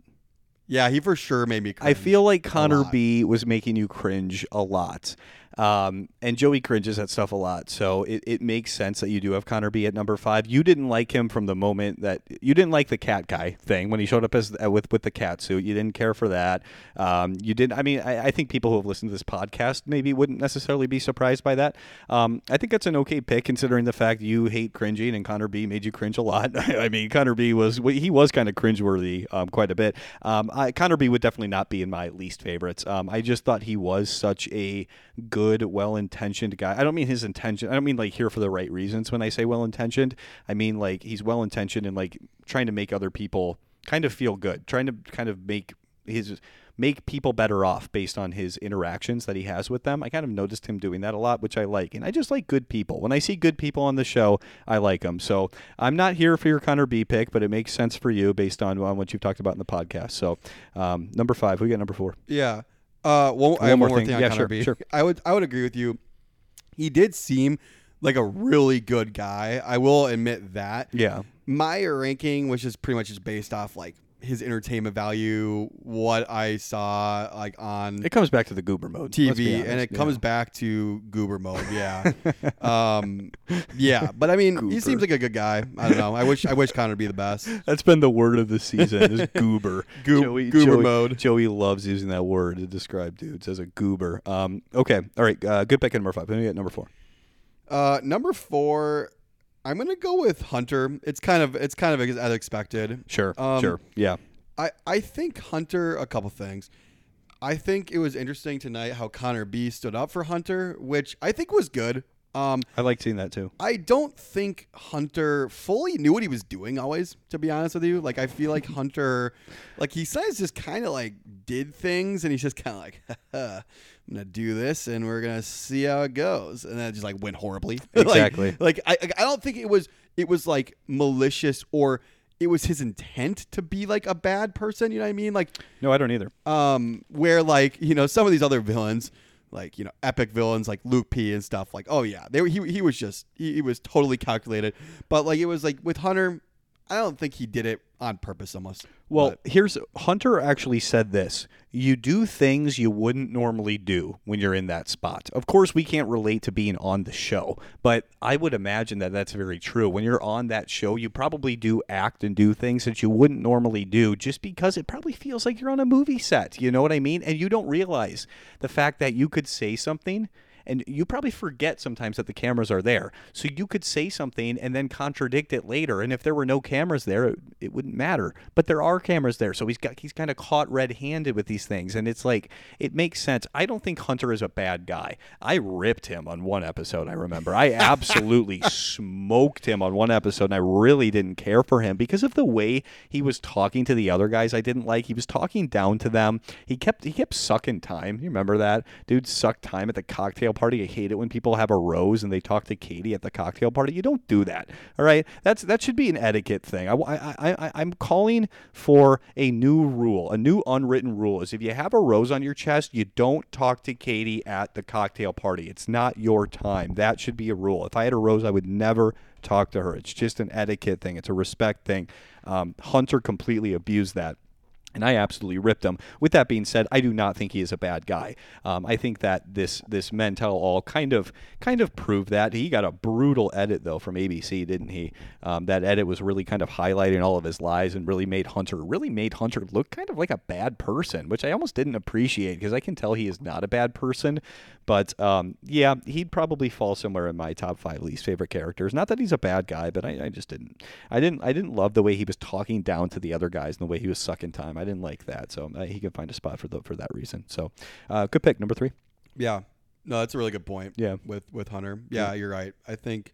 Yeah, he for sure made me. I feel like Connor lot. B was making you cringe a lot. Um, and Joey cringes at stuff a lot, so it, it makes sense that you do have Connor B at number five. You didn't like him from the moment that you didn't like the cat guy thing when he showed up as uh, with with the cat suit. You didn't care for that. Um, you didn't. I mean, I, I think people who have listened to this podcast maybe wouldn't necessarily be surprised by that. Um, I think that's an okay pick considering the fact you hate cringing and Connor B made you cringe a lot. I mean, Connor B was he was kind of cringeworthy um, quite a bit. Um, I, Connor B would definitely not be in my least favorites. Um, I just thought he was such a good, well-intentioned guy. I don't mean his intention. I don't mean like here for the right reasons. When I say well-intentioned, I mean like he's well-intentioned and like trying to make other people kind of feel good, trying to kind of make his make people better off based on his interactions that he has with them. I kind of noticed him doing that a lot, which I like. And I just like good people. When I see good people on the show, I like them. So I'm not here for your Connor B pick, but it makes sense for you based on, on what you've talked about in the podcast. So um, number five, we got number four. Yeah. Uh, one, I have more one more thing. thing, Yeah, sure, sure. I would I would agree with you. He did seem like a really good guy. I will admit that. Yeah. My ranking, which is pretty much just based off like his entertainment value, what I saw like on It comes back to the goober mode. TV, honest. and it Yeah. comes back to goober mode. Yeah, um, yeah. But I mean, he seems like a good guy. I don't know. I wish I wish Connor would be the best. That's been the word of the season is goober. Goo- goober mode. Joey loves using that word to describe dudes as a goober. Um, okay. All right. Uh, good pick at number five. Let me get number four. Uh, number four, I'm gonna go with Hunter. It's kind of it's kind of as expected. Sure. Um, sure. Yeah. I I think Hunter a couple things. I think it was interesting tonight how Connor B stood up for Hunter, which I think was good. Um, I like seeing that too. I don't think Hunter fully knew what he was doing always, to be honest with you. Like I feel like Hunter like he says just kind of like did things and he's just kind of like I'm going to do this and we're going to see how it goes. And then it just like went horribly. Like- Exactly. like, I I don't think it was it was like malicious or it was his intent to be like a bad person, you know what I mean? Like No, I don't either. um, where like you know some of these other villains, like you know epic villains like Luke P and stuff, like oh yeah, they he he was just he, he was totally calculated, but like it was like with Hunter, I don't think he did it on purpose almost. Well, But- here's Hunter actually said this. You do things you wouldn't normally do when you're in that spot. Of course, we can't relate to being on the show, but I would imagine that that's very true. When you're on that show, you probably do act and do things that you wouldn't normally do just because it probably feels like you're on a movie set. You know what I mean? And you don't realize the fact that you could say something and you probably forget sometimes that the cameras are there. So you could say something and then contradict it later. And if there were no cameras there, it, it wouldn't matter. But there are cameras there, so he's got he's kind of caught red-handed with these things, and it's like it makes sense. I don't think Hunter is a bad guy. I ripped him on one episode. I remember I absolutely smoked him on one episode, and I really didn't care for him because of the way he was talking to the other guys. I didn't like. He was talking down to them. He kept he kept sucking time. You remember that dude sucked time at the cocktail party. I hate it when people have a rose and they talk to Katie at the cocktail party. You don't do that. All right, that's that should be an etiquette thing. I, I, I, I'm calling for a new rule, a new unwritten rule. Is if you have a rose on your chest, you don't talk to Katie at the cocktail party. It's not your time. That should be a rule. If I had a rose, I would never talk to her. It's just an etiquette thing. It's a respect thing. Um, Hunter completely abused that. And I absolutely ripped him. With that being said, I do not think he is a bad guy. Um, I think that this this Men Tell All kind of kind of proved that. He got a brutal edit though from ABC, didn't he? Um, that edit was really kind of highlighting all of his lies and really made Hunter really made Hunter look kind of like a bad person, which I almost didn't appreciate because I can tell he is not a bad person. But um, yeah, he'd probably fall somewhere in my top five least favorite characters. Not that he's a bad guy, but I, I just didn't. I didn't. I didn't love the way he was talking down to the other guys and the way he was sucking time. I didn't like that. So uh, he could find a spot for the for that reason. So uh, good pick, number three. yeah, no, that's a really good point. Yeah. with with Hunter, yeah, you're right. I think,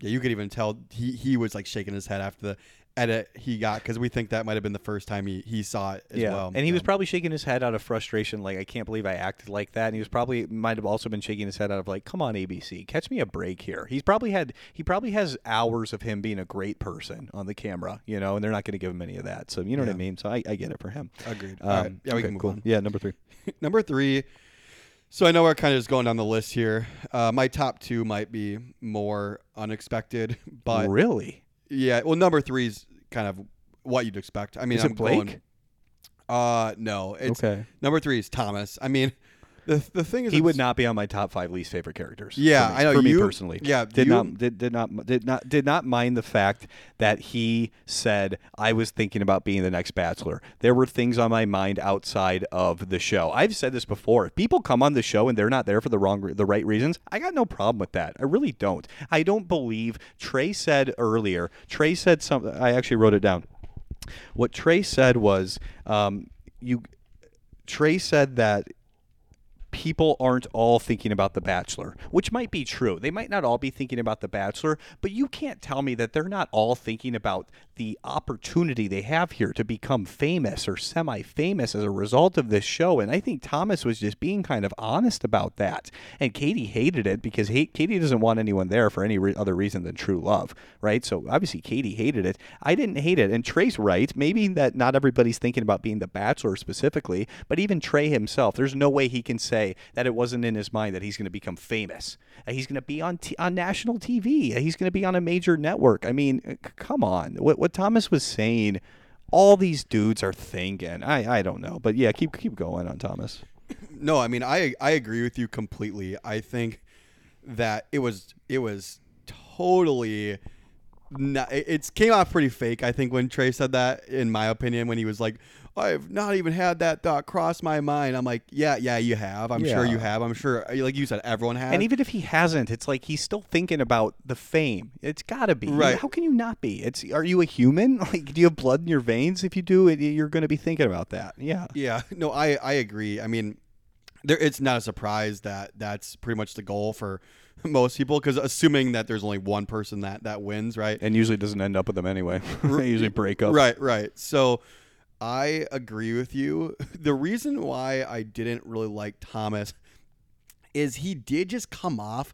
yeah, you could even tell he he was like shaking his head after the edit he got because we think that might have been the first time he he saw it as yeah, well. and he was probably shaking his head out of frustration, like I can't believe I acted like that. And he was probably might have also been shaking his head out of like, come on ABC, catch me a break here. He's probably had he probably has hours of him being a great person on the camera, you know, and they're not going to give him any of that. So you know what I mean. So I, I get it for him. Agreed. Um, right. Yeah, we okay, can move cool. on. Yeah, number three. Number three. So I know we're kind of just going down the list here. Uh, my top two might be more unexpected, but really, yeah. Well, number three is kind of what you'd expect. I mean, Is I'm it Blake? going. Uh, no. It's okay. number three is Thomas. I mean, the the thing is, He would not be on my top five least favorite characters. Yeah, me, I know, For me personally, yeah, did you- not did, did not did not did not mind the fact that he said I was thinking about being the next Bachelor. There were things on my mind outside of the show. I've said this before. If people come on the show and they're not there for the wrong the right reasons, I got no problem with that. I really don't. I don't believe Trey said earlier. Trey said something. I actually wrote it down. What Trey said was, um, you. Trey said that people aren't all thinking about The Bachelor, which might be true. They might not all be thinking about The Bachelor, but you can't tell me that they're not all thinking about the opportunity they have here to become famous or semi famous as a result of this show. And I think Thomas was just being kind of honest about that. And Katie hated it because he, Katie doesn't want anyone there for any re- other reason than true love, right? So obviously Katie hated it. I didn't hate it. And Trey's right. Maybe that not everybody's thinking about being The Bachelor specifically, but even Trey himself, there's no way he can say that it wasn't in his mind that he's going to become famous. He's going to be on t- on national TV. He's going to be on a major network. I mean, uh, c- come on. What what Thomas was saying, all these dudes are thinking. I I don't know, but yeah, keep keep going on Thomas. No, I mean I I agree with you completely. I think that it was it was totally not, it came off pretty fake. I think when Trey said that, in my opinion, when he was like, "I've not even had that thought cross my mind," I'm like, "Yeah, yeah, you have. I'm sure you have. I'm sure, like you said, everyone has." And even if he hasn't, it's like he's still thinking about the fame. It's got to be. Right. How can you not be? It's are you a human? Like do you have blood in your veins? If you do, it, you're going to be thinking about that. Yeah. Yeah, no, I I agree. I mean, there it's not a surprise that that's pretty much the goal for most people because assuming that there's only one person that that wins, right? And usually doesn't end up with them anyway. they usually break up. Right, right. So I agree with you. The reason why I didn't really like Thomas is he did just come off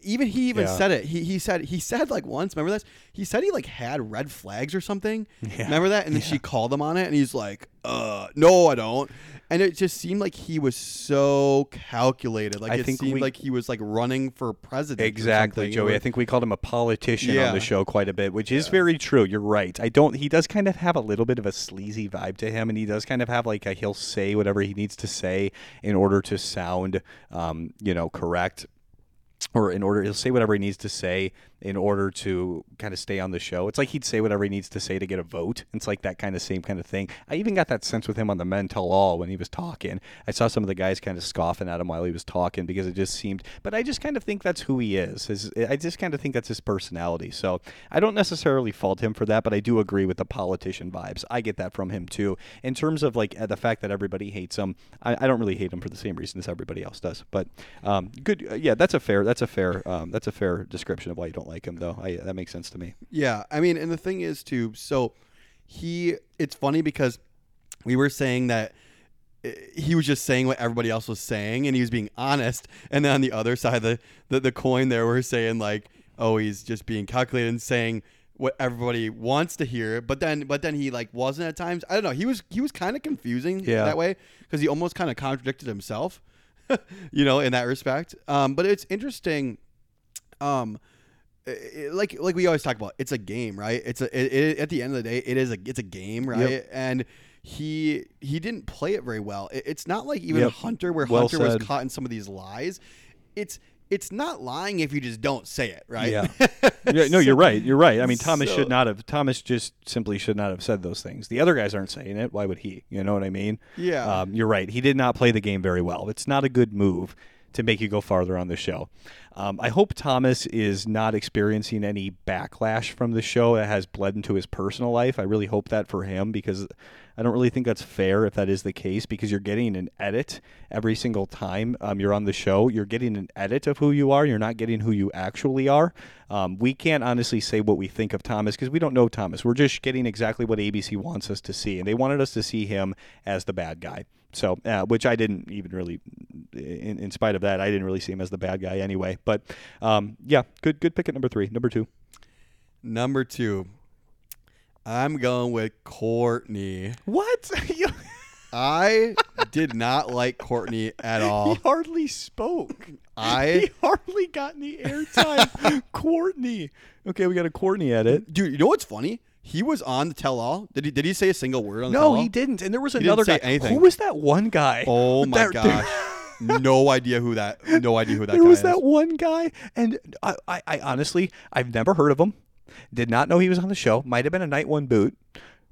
even he even Yeah. said it. He he said he said like once, remember this? He said he like had red flags or something. Yeah. Remember that? And then she called him on it and he's like, "Uh, no, I don't." And it just seemed like he was so calculated. Like I it think seemed we- like he was like running for president. Exactly, Joey. I think we called him a politician Yeah. on the show quite a bit, which is very true. You're right. I don't. He does kind of have a little bit of a sleazy vibe to him, and he does kind of have like a he'll say whatever he needs to say in order to sound, um, you know, correct. Or in order, he'll say whatever he needs to say in order to kind of stay on the show. It's like he'd say whatever he needs to say to get a vote. It's like that kind of same kind of thing. I even got that sense with him on the Men Tell All when he was talking. I saw some of the guys kind of scoffing at him while he was talking because it just seemed. But I just kind of think that's who he is. I just kind of think that's his personality. So I don't necessarily fault him for that, but I do agree with the politician vibes. I get that from him too. In terms of like uh, the fact that everybody hates him, I, don't really hate him for the same reason as everybody else does. But um, good, uh, yeah, that's a fair, that's a fair, um, that's a fair description of why you don't like him, though. I, that makes sense to me. Yeah, I mean, and the thing is too. So he, it's funny because we were saying that eh, he was just saying what everybody else was saying, and he was being honest. And then on the other side of the the, the coin, there we're saying like, oh, he's just being calculated and saying what everybody wants to hear. But then, but then he like wasn't at times. I don't know. He was he was kind of confusing Yeah. that way because he almost kind of contradicted himself. you know, in that respect. Um, but it's interesting. Um, it- like like we always talk about it's a game right it's a it, it- at the end of the day it is a it's a game right Yep. and he he didn't play it very well It- it's not like even Yep. hunter where Well hunter said. was caught in some of these lies it's it's not lying if you just don't say it right Yeah. yeah, no, you're right. You're right. I mean, Thomas So- should not have. Thomas just simply should not have said those things. The other guys aren't saying it. Why would he? You know what I mean? Yeah. Um, you're right. He did not play the game very well. It's not a good move to make you go farther on the show. Um, I hope Thomas is not experiencing any backlash from the show that has bled into his personal life. I really hope that for him because I don't really think that's fair if that is the case because you're getting an edit every single time um, you're on the show. You're getting an edit of who you are. You're not getting who you actually are. Um, we can't honestly say what we think of Thomas because we don't know Thomas. We're just getting exactly what ABC wants us to see, and they wanted us to see him as the bad guy. So, uh, which I didn't even really, in, in spite of that, I didn't really see him as the bad guy anyway. But um, yeah, good, good pick at number three. Number two. number two i'm going with Quartney What? I did not like Quartney at all he hardly spoke. I- he hardly got any airtime. Quartney. Okay, we got a Quartney edit. dude you know what's funny he was on the tell all did he did he say a single word on the No, tell-all? he didn't. And there was didn't another say guy. anything. Who was that one guy? Oh my That- gosh. no idea who that. No idea who that there guy was is. that one guy, and I, I, I honestly, I've never heard of him. Did not know he was on the show. Might have been a night one boot.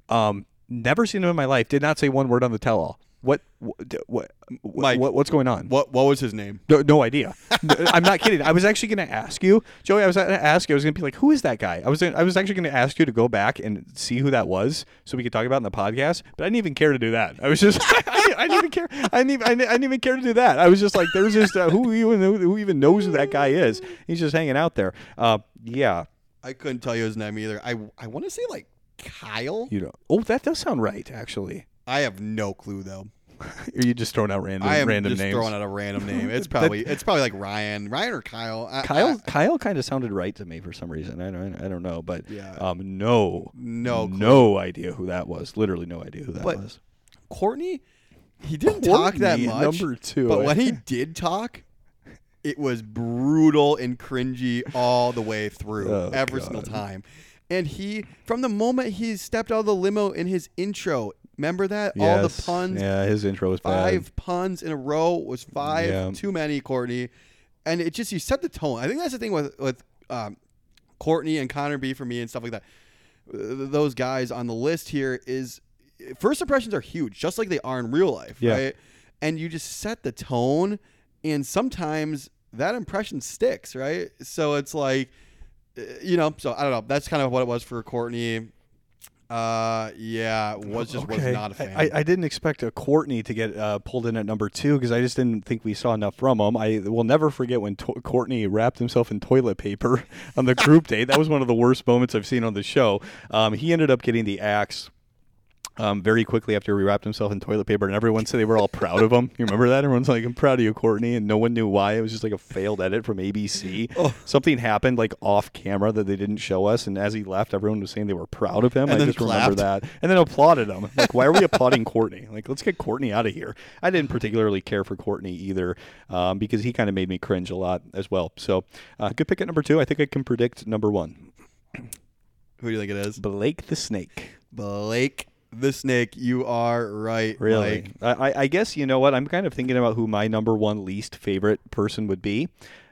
Um, never seen him in my life. Did not say one word on the tell all. What, what, what, Mike, what, what's going on? What What was his name? No, no idea. I'm not kidding. I was actually going to ask you, Joey. I was going to ask you. I was going to be like, "Who is that guy?" I was. I was actually going to ask you to go back and see who that was, so we could talk about it in the podcast. But I didn't even care to do that. I was just. I, didn't, I didn't even care. I didn't even. I didn't, I didn't even care to do that. I was just like, "There's just uh, who even who even knows who that guy is? He's just hanging out there." Uh, yeah. I couldn't tell you his name either. I I want to say like Kyle. You know. Oh, that does sound right. Actually, I have no clue though. are you just throwing out random I am random just names? throwing out a random name. It's probably it's probably like Ryan, Ryan or Kyle. I, Kyle I- Kyle kind of sounded right to me for some reason. I don't I don't know, but Yeah. um no No clue. no idea who that was. Literally no idea who that But was. Quartney, he didn't talk that much. number two. But when he did talk, it was brutal and cringy all the way through, Oh, every single time. And he, from the moment he stepped out of the limo in his intro, remember that all the Yes. puns, Yeah, his intro was five puns in a row was five Yeah. too many, Quartney. And it just you set the tone. I think that's the thing with with um, Quartney and Connor B for me and stuff like that. Uh, Those guys on the list here is first impressions are huge, just like they are in real life, Yeah. right? And you just set the tone, and sometimes that impression sticks, right? So it's like, uh, you know, so I don't know. That's kind of what it was for Quartney. Uh, yeah, was just was not a fan. I, I didn't expect a Quartney to get uh, pulled in at number two because I just didn't think we saw enough from him. I will never forget when to- Quartney wrapped himself in toilet paper on the group date. That was one of the worst moments I've seen on the show. Um, he ended up getting the axe. Um, very quickly after he wrapped himself in toilet paper, and everyone said they were all proud of him. You remember that? Everyone's like, "I'm proud of you, Quartney," and no one knew why. It was just like a failed edit from ABC. Oh. Something happened like off camera that they didn't show us, and as he left, everyone was saying they were proud of him. And I just remember that, and then applauded him. Like, why are we applauding Quartney? Like, let's get Quartney out of here. I didn't particularly care for Quartney either, um, because he kind of made me cringe a lot as well. So, uh, good pick at number two. I think I can predict number one, Who do you think it is? Blake the Snake. Blake the Snake. You are right. Really? Mike. I, I- I guess you know what? I'm kind of thinking about who my number one least favorite person would be.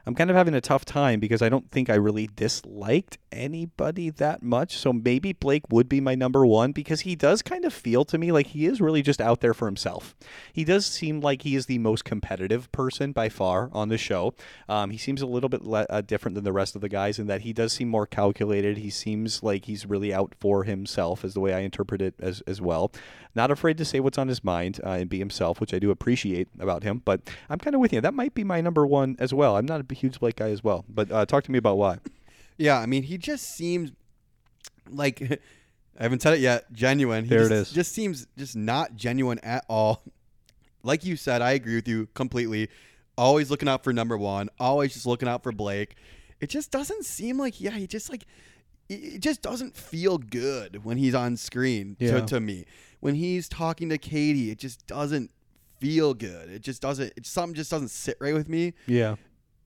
I'm kind of having a tough time because I don't think I really disliked anybody that much. So maybe Blake would be my number one because he does kind of feel to me like he is really just out there for himself. He does seem like he is the most competitive person by far on the show. Um, he seems a little bit le- uh, different than the rest of the guys in that he does seem more calculated. He seems like he's really out for himself, is the way I interpret it as, as well. Not afraid to say what's on his mind uh, and be himself, which I do appreciate about him. But I'm kind of with you. That might be my number one as well. I'm not a huge Blake guy as well. But uh, talk to me about why. Yeah, I mean, he just seems like I haven't said it yet. Genuine. He There it just, is. Just seems just not genuine at all. Like you said, I agree with you completely. Always looking out for number one. Always just looking out for Blake. It just doesn't seem like yeah. He just like it it just doesn't feel good when he's on screen Yeah. to, to me. When he's talking to Katie, it just doesn't feel good. It just doesn't. It, something just doesn't sit right with me. Yeah.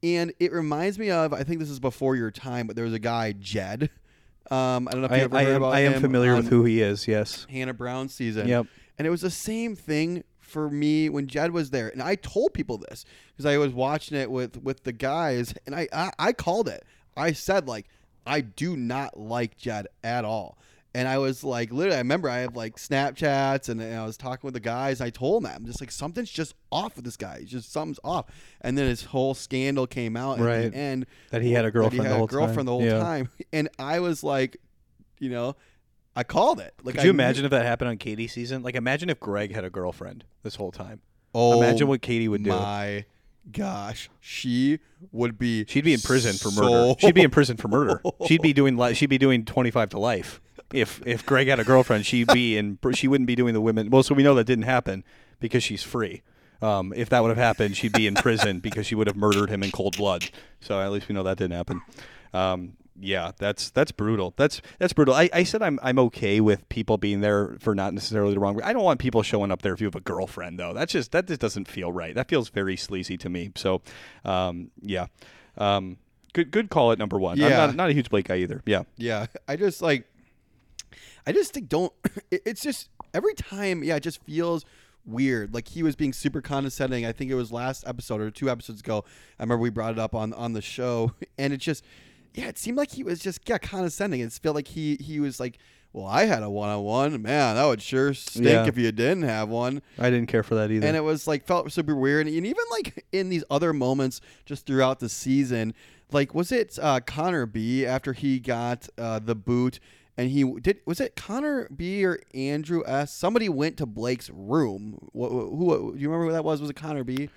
And it reminds me of I think this is before your time, but there was a guy Jed. Um, I don't know if you I, ever I heard am, about I am him familiar with who he is. Yes. Hannah Brown season. Yep. And it was the same thing for me when Jed was there, and I told people this because I was watching it with with the guys, and I, I I called it. I said like I do not like Jed at all. And I was like, literally, I remember I have like Snapchats, and, and I was talking with the guys. I told them that I'm just like something's just off with this guy. It's just something's off. And then his whole scandal came out at Right. the end That he had a that girlfriend he had the whole a girlfriend time. the whole Yeah. time, and I was like, you know, I called it. Like, Could I you knew- imagine if that happened on Katie's season? Like, imagine if Greg had a girlfriend this whole time. Oh, Imagine what Katie would do. My gosh, she would be. She'd be in prison for murder. She'd be in prison for murder. She'd be doing li- she'd be doing 25 to life. If if Greg had a girlfriend, she'd be in she wouldn't be doing the women. Well, so we know that didn't happen because she's free. Um, if that would have happened, she'd be in prison because she would have murdered him in cold blood. So at least we know that didn't happen. Um, yeah, that's that's brutal. That's that's brutal. I, I said I'm I'm okay with people being there for not necessarily the wrong. I don't want people showing up there if you have a girlfriend though. That's just that just doesn't feel right. That feels very sleazy to me. So, um, yeah, um, good good call at number one. I'm Yeah. not not a huge Blake guy either. Yeah, Yeah, I just like. I just think don't. It's just every time. Yeah, it just feels weird. Like he was being super condescending. I think it was last episode or two episodes ago. I remember we brought it up on on the show, and it just yeah, it seemed like he was just yeah condescending. It felt like he he was like. Well, I had a one on one. Man, that would sure stink Yeah. if you didn't have one I didn't care for that either. and it was like felt super weird and even like in these other moments just throughout the season like was it uh, connor b after he got uh, the boot and he did was it connor b or andrew s somebody went to blake's room who, who do you remember who that was was it connor b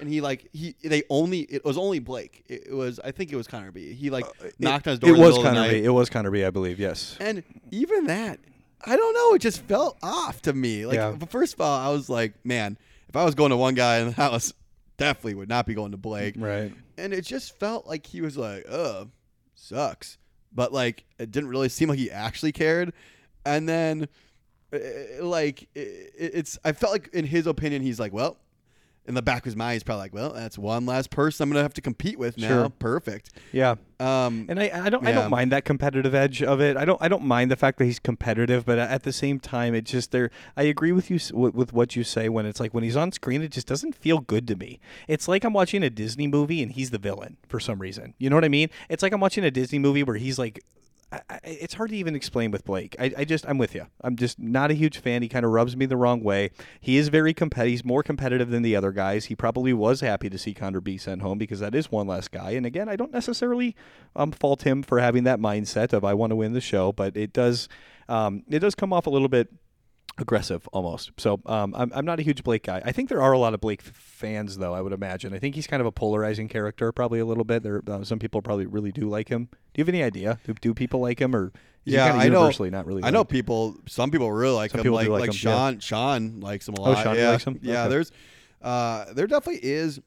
and he like he they only it was only blake it, it was i think it was connor b he like knocked on his door Uh, it was Connor. B. It was Connor B. I believe. Yes. And even that, I don't know. It just felt off to me. Like, Yeah. first of all, I was like, man, if I was going to one guy in the house, definitely would not be going to Blake. Right. And it just felt like he was like, uh, sucks. But like, it didn't really seem like he actually cared. And then, uh, like, it's, I felt like in his opinion, he's like, well, in the back of his mind, he's probably like, well, that's one last person I'm going to have to compete with now. Sure. Perfect. Yeah. Um, And I, I don't I don't mind that competitive edge of it. I don't I don't mind the fact that he's competitive, but at the same time, it just there. I agree with you with what you say when it's like when he's on screen, it just doesn't feel good to me. It's like I'm watching a Disney movie and he's the villain for some reason. You know what I mean? It's like I'm watching a Disney movie where he's like. I, it's hard to even explain with Blake. I, I just I'm with you. I'm just not a huge fan. He kind of rubs me the wrong way. He is very competitive. He's more competitive than the other guys. He probably was happy to see Connor B sent home because that is one less guy. And again, I don't necessarily um, fault him for having that mindset of I want to win the show, but it does um, it does come off a little bit aggressive almost. So um, I'm, I'm not a huge Blake guy. I think there are a lot of Blake fans though. I would imagine. I think he's kind of a polarizing character, probably a little bit. There, uh, some people probably really do like him. Do you have any idea? Do, do people like him, or Yeah, kind of I know. universally not really? I know people. Some people really like Some him. Like like like him, yeah. Sean. Sean likes him a lot. Oh, lot. Sean yeah. likes him? Yeah. Okay. There's, uh, there definitely is.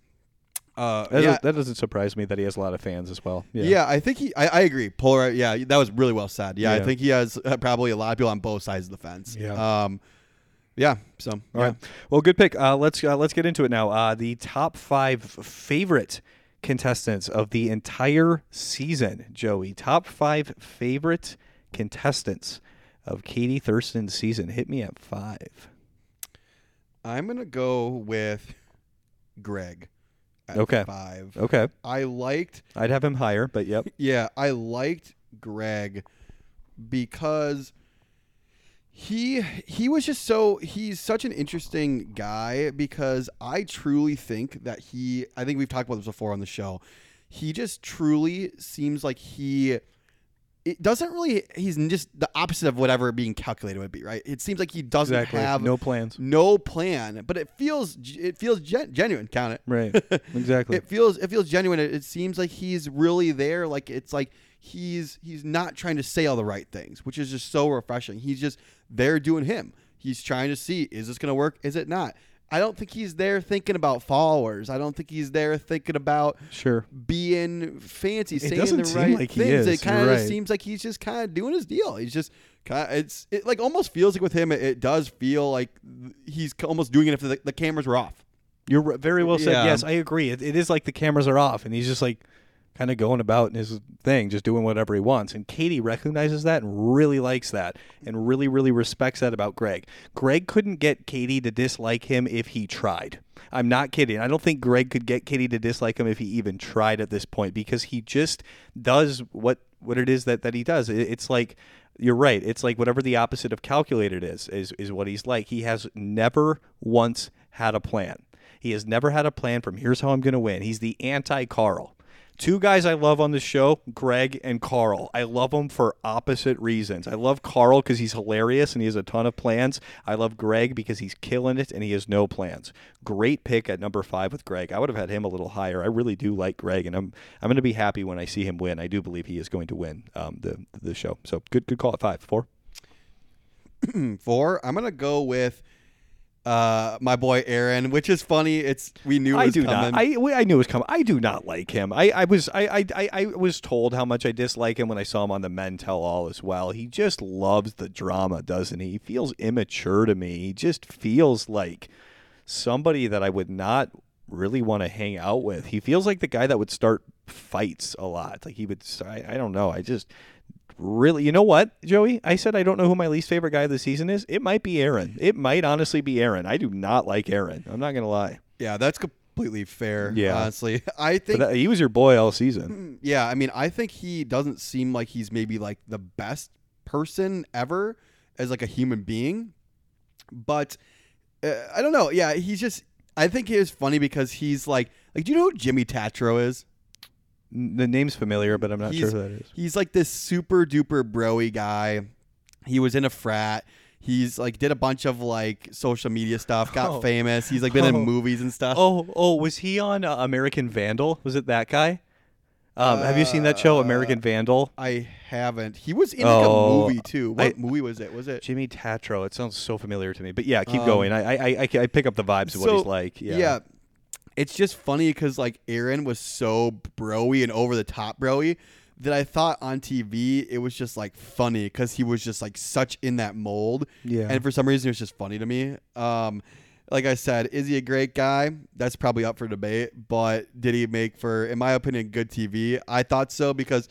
Uh, That, yeah. does, that doesn't surprise me that he has a lot of fans as well. Yeah. yeah. I think he. I, I agree. Polar. Yeah, that was really well said. Yeah, I think he has uh, probably a lot of people on both sides of the fence. Yeah. Um, yeah. So. All yeah. right. Well, good pick. Uh, let's uh, let's get into it now. Uh, the top five favorite contestants of the entire season, Joey. Top five favorite contestants of Katie Thurston's season. Hit me at five. I'm gonna go with Greg. At Okay. Five. Okay. I liked. I'd have him higher, but yep. Yeah, I liked Greg because he he was just so he's such an interesting guy because I truly think that he I think we've talked about this before on the show. He just truly seems like he it doesn't really he's just the opposite of whatever being calculated would be, right? It seems like he doesn't Exactly. have no plans. no plan, but it feels it feels gen- genuine, count it. Right. Exactly. It feels it feels genuine. It, it seems like he's really there. Like it's like he's he's not trying to say all the right things, which is just so refreshing. He's just there doing him. He's trying to see is this going to work? Is it not? I don't think he's there thinking about followers. I don't think he's there thinking about sure. being fancy, saying doesn't the seem right like he things. is. It kind of right. seems like he's just kind of doing his deal. He's just kind of, it's it like almost feels like with him, it, it does feel like he's almost doing it if the, the cameras were off. You're very well said. Yeah. Yes, I agree. It, it is like the cameras are off, and he's just like kind of going about his thing, just doing whatever he wants. And Katie recognizes that and really likes that, and really, really respects that about Greg. Greg couldn't get Katie to dislike him if he tried. I'm not kidding. I don't think Greg could get Katie to dislike him if he even tried at this point because he just does what what it is that that he does. It, it's like you're right. It's like whatever the opposite of calculated is is is what he's like. He has never once had a plan. He has never had a plan from here's how I'm going to win. He's the anti Karl. Two guys I love on the show, Greg and Karl. I love them for opposite reasons. I love Karl because he's hilarious and he has a ton of plans. I love Greg because he's killing it and he has no plans. Great pick at number five with Greg. I would have had him a little higher. I really do like Greg, and I'm I'm going to be happy when I see him win. I do believe he is going to win um, the the show. So good good call at five four. Four. I'm gonna go with uh my boy Aaron, which is funny. It's we knew it I was do coming. not. I we- I knew it was coming. I do not like him. I, I was I, I I I was told how much I dislike him when I saw him on the Men Tell All as well. He just loves the drama, doesn't he? He feels immature to me. He just feels like somebody that I would not really want to hang out with. He feels like the guy that would start fights a lot. Like he would. I, I don't know. I just really. You know what, Joey? I said I don't know who my least favorite guy of the season is. It might be Aaron. It might honestly be Aaron. I do not like Aaron. I'm not gonna lie. Yeah, that's completely fair. Yeah. honestly, I think. that- he was your boy all season. yeah, I mean, I think he doesn't seem like he's maybe like the best person ever as like a human being, but uh, I don't know. Yeah, he's just. I think he is funny because he's like, like, do you know who Jimmy Tatro is? The name's familiar, but I'm not sure who that is. He's like this super duper broy guy. He was in a frat. He's like did a bunch of like social media stuff, got Oh. famous. He's like been in Oh. movies and stuff. Oh, oh, was he on uh, American Vandal? Was it that guy? Um, have you seen that show, American Vandal? I haven't. He was in like Oh, a movie too. What I- movie was it? Was it? Jimmy Tatro. It sounds so familiar to me. But yeah, keep Um, going. I, I, I, I pick up the vibes of what he's like. Yeah. It's just funny because like Aaron was so broy and over the top broy that I thought on TV it was just like funny because he was just like such in that mold. Yeah. And for some reason it was just funny to me. Um, like I said, is he a great guy? That's probably up for debate. But did he make for, in my opinion, good TV? I thought so because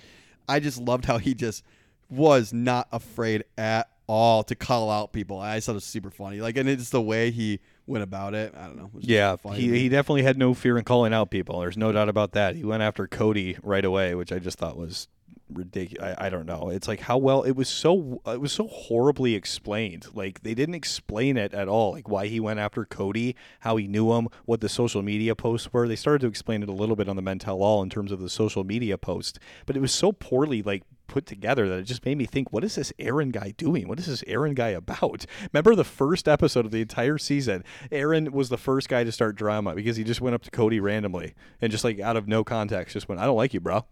I just loved how he just was not afraid at all to call out people. I just thought it was super funny. Like, and it's the way he went about it. I don't know. Yeah, he, he definitely had no fear in calling out people. There's no doubt about that. He went after Cody right away, which I just thought was ridiculous. I, I don't know. It's like how well it was so it was so horribly explained. Like they didn't explain it at all. Like why he went after Cody, how he knew him, what the social media posts were. They started to explain it a little bit on the Men Tell All in terms of the social media post, but it was so poorly like put together that it just made me think, what is this Aaron guy doing? What is this Aaron guy about? Remember the first episode of the entire season? Aaron was the first guy to start drama because he just went up to Cody randomly and just like out of no context just went, I don't like you, bro.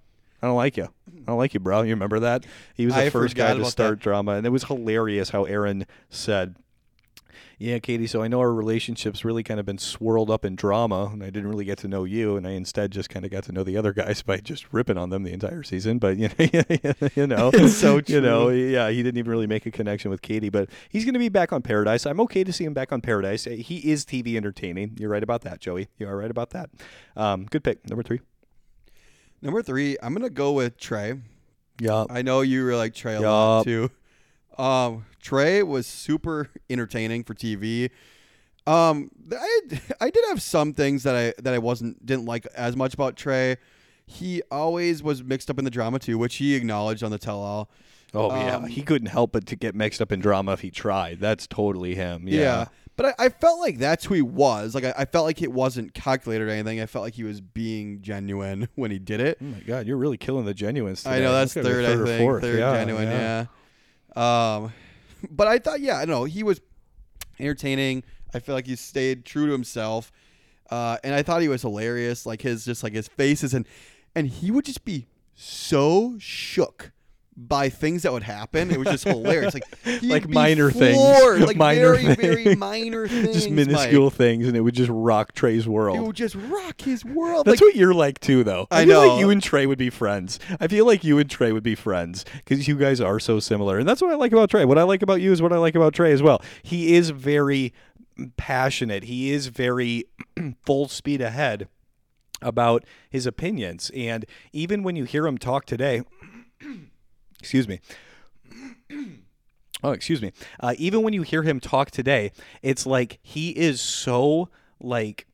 I don't like you. I don't like you, bro. You remember that? He was the I first guy to start that. drama. And it was hilarious how Aaron said, yeah, Katie. So I know our relationship's really kind of been swirled up in drama, and I didn't really get to know you, and I instead just kind of got to know the other guys by just ripping on them the entire season. But you know, you know, It's so You know, yeah, he didn't even really make a connection with Katie, but he's going to be back on Paradise. I'm okay to see him back on Paradise. He is TV entertaining. You're right about that, Joey. You are right about that. Um, good pick, number three. Number three, I'm gonna go with Trey. Yeah, I know you really like Trey a lot too. Um, Trey was super entertaining for TV. Um, I I did have some things that I that I wasn't didn't like as much about Trey. He always was mixed up in the drama too, which he acknowledged on the tell all. Oh yeah, Um, he couldn't help but to get mixed up in drama if he tried. That's totally him. Yeah. But I, I felt like that's who he was. Like I, I felt like it wasn't calculated or anything. I felt like he was being genuine when he did it. Oh my god, you're really killing the genuines. I know that's That's third, I or think. fourth. Third yeah, genuine, yeah. Um, but I thought, yeah, I know. He was entertaining. I feel like he stayed true to himself, uh, and I thought he was hilarious. Like his just like his faces and and he would just be so shook by things that would happen. It was just hilarious. Like Like minor things. like Minor very very minor things, just Mike. minuscule things, and it would just rock Trey's world. It would just rock his world. That's like, what you're like too, though. I, I feel know. like you and Trey would be friends. I feel like you and Trey would be friends because you guys are so similar, and that's what I like about Trey. What I like about you is what I like about Trey as well. He is very passionate. He is very full speed ahead about his opinions, and even when you hear him talk today, excuse me. Oh, excuse me. Uh, even when you hear him talk today, it's like he is so like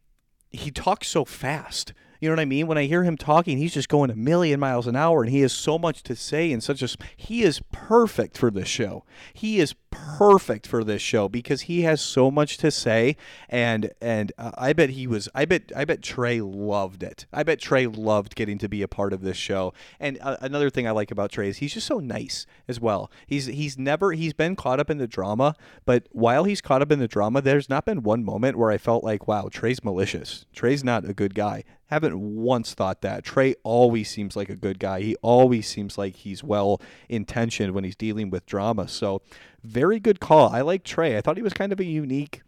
he talks so fast. You know what I mean? When I hear him talking, he's just going a million miles an hour, and he has so much to say and such a. He is perfect for this show. He is perfect for this show because he has so much to say, and and uh, I bet he was. I bet I bet Trey loved it. I bet Trey loved getting to be a part of this show. And uh, another thing I like about Trey is he's just so nice as well. He's he's never he's been caught up in the drama, but while he's caught up in the drama, there's not been one moment where I felt like, wow, Trey's malicious. Trey's not a good guy. Haven't once thought that. Trey always seems like a good guy. He always seems like he's well intentioned when he's dealing with drama. So, very good call. I like Trey. I thought he was kind of a unique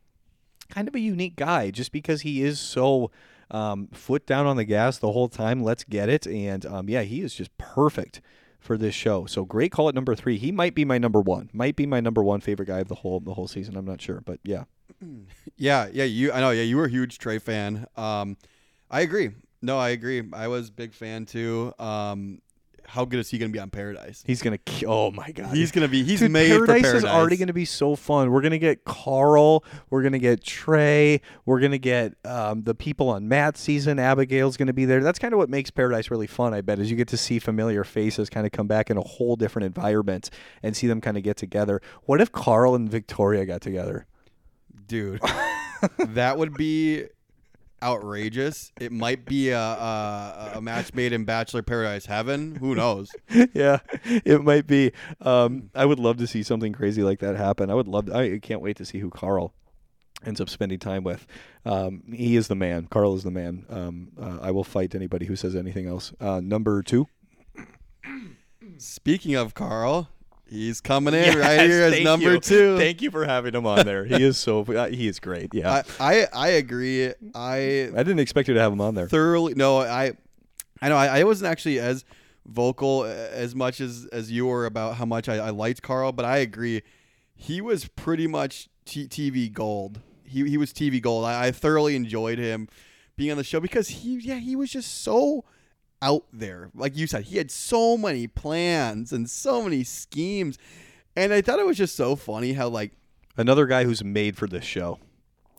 kind of a unique guy just because he is so um, foot down on the gas the whole time. Let's get it. And um, yeah, he is just perfect for this show. So great call at number three. He might be my number one. Might be my number one favorite guy of the whole the whole season. I'm not sure, but yeah. Yeah, yeah, you. I know. Yeah, you were a huge Trey fan. Um, I agree. No, I agree. I was big fan too. Um, how good is he going to be on Paradise? He's gonna. ki- Oh my god. He's going to be. He's Dude, made Paradise, for Paradise. is already going to be so fun. We're going to get Karl. We're going to get Trey. We're going to get um, the people on Matt's season. Abigail's going to be there. That's kind of what makes Paradise really fun. I bet is you get to see familiar faces kind of come back in a whole different environment and see them kind of get together. What if Karl and Victoria got together? dude. that would be outrageous. It might be a, a a match made in Bachelor Paradise Heaven. Who knows? yeah, it might be. Um, I would love to see something crazy like that happen. I would love. I can't wait to see who Karl ends up spending time with. Um, he is the man. Karl is the man. Um, uh, I will fight anybody who says anything else. Uh, number two. Speaking of Karl, he's coming in right here as number you. two. Thank you for having him on there. He is so. Uh, he is great. Yeah, I, I I agree. I I, didn't expect you to have him on there. thoroughly no. I I know I, I wasn't actually as vocal uh, as much as as you were about how much I, I liked Karl, but I agree. He was pretty much t- TV gold. He he was TV gold. I, I thoroughly enjoyed him being on the show because he yeah he was just so out there. Like you said, he had so many plans and so many schemes, and I thought it was just so funny how like Another guy who's made for this show.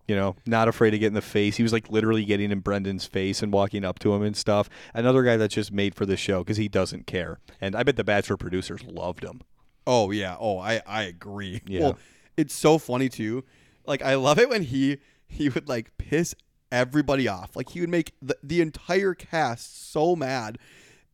You know, not afraid to get in the face. He was like literally getting in Brendan's face and walking up to him and stuff. Another guy that's just made for the show because he doesn't care. And I bet the Bachelor producers loved him. Oh yeah. Oh, I I agree. Yeah. Well, it's so funny too. Like I love it when he he would like piss everybody off. Like he would make the, the entire cast so mad,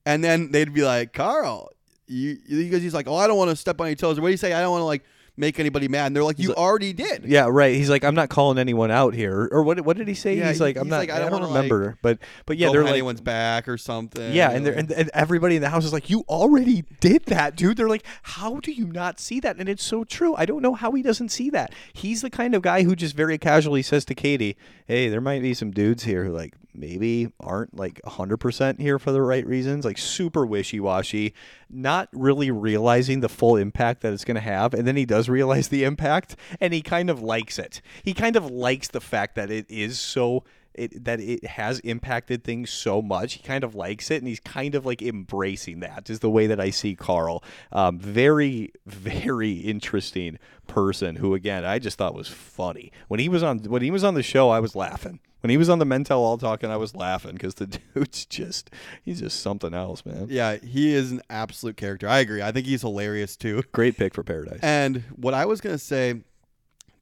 and then they'd be like, "Karl, you," because he's like, "Oh, I don't want to step on your toes." What do you say? I don't want to like make anybody mad. And they're like, "You already did." Yeah, right. He's like, I'm not calling anyone out here. Or what? What did he say? Yeah, he's like, I'm not. like, I I don't don't, wanna, like, remember. but but yeah, they're like, anyone's back or something. Yeah, and they're and, and everybody in the house is like, "You already did that, dude." They're like, "How do you not see that?" And it's so true. I don't know how he doesn't see that. He's the kind of guy who just very casually says to Katie, "Hey, there might be some dudes here who like maybe aren't like 100% here for the right reasons, like super wishy-washy, not really realizing the full impact that it's going to have, and then he does realize the impact and he kind of likes it. He kind of likes the fact that it is so it, that it has impacted things so much. He kind of likes it, and he's kind of like embracing that. Is the way that I see Karl. Um, very, very interesting person. Who again, I just thought was funny when he was on when he was on the show. I was laughing. When he was on the Men Tell All talking, I was laughing because the dude's just he's just something else, man. yeah, he is an absolute character. I agree. I think he's hilarious too. Great pick for Paradise. And what I was gonna say,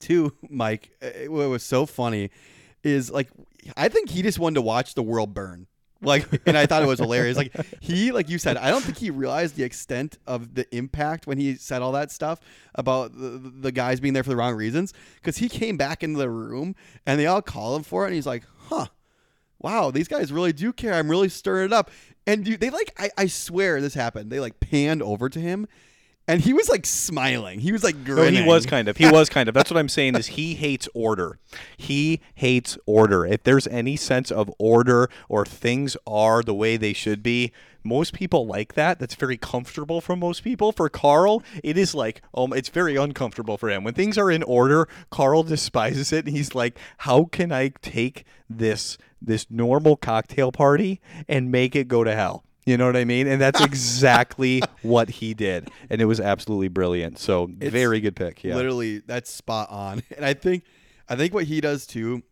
too, Mike, it, what was so funny, is like I think he just wanted to watch the world burn. Like, and I thought it was hilarious. Like he, like you said, I don't think he realized the extent of the impact when he said all that stuff about the, the guys being there for the wrong reasons. Because he came back into the room and they all call him for it, and he's like, "Huh, wow, these guys really do care. I'm really stirring it up." And dude, they like, I, I swear this happened. They like panned over to him, and he was like smiling. He was like No, grinning. he was kind of. He was kind of. That's what I'm saying is he hates order. He hates order. If there's any sense of order or things are the way they should be, most people like that. That's very comfortable for most people. For Karl, it is like, um, it's very uncomfortable for him. When things are in order, Karl despises it and he's like, How can I take this this normal cocktail party and make it go to hell? You know what I mean? And that's exactly what he did. And it was absolutely brilliant. So It's very good pick. Yeah. Literally, that's spot on. And I think, I think what he does too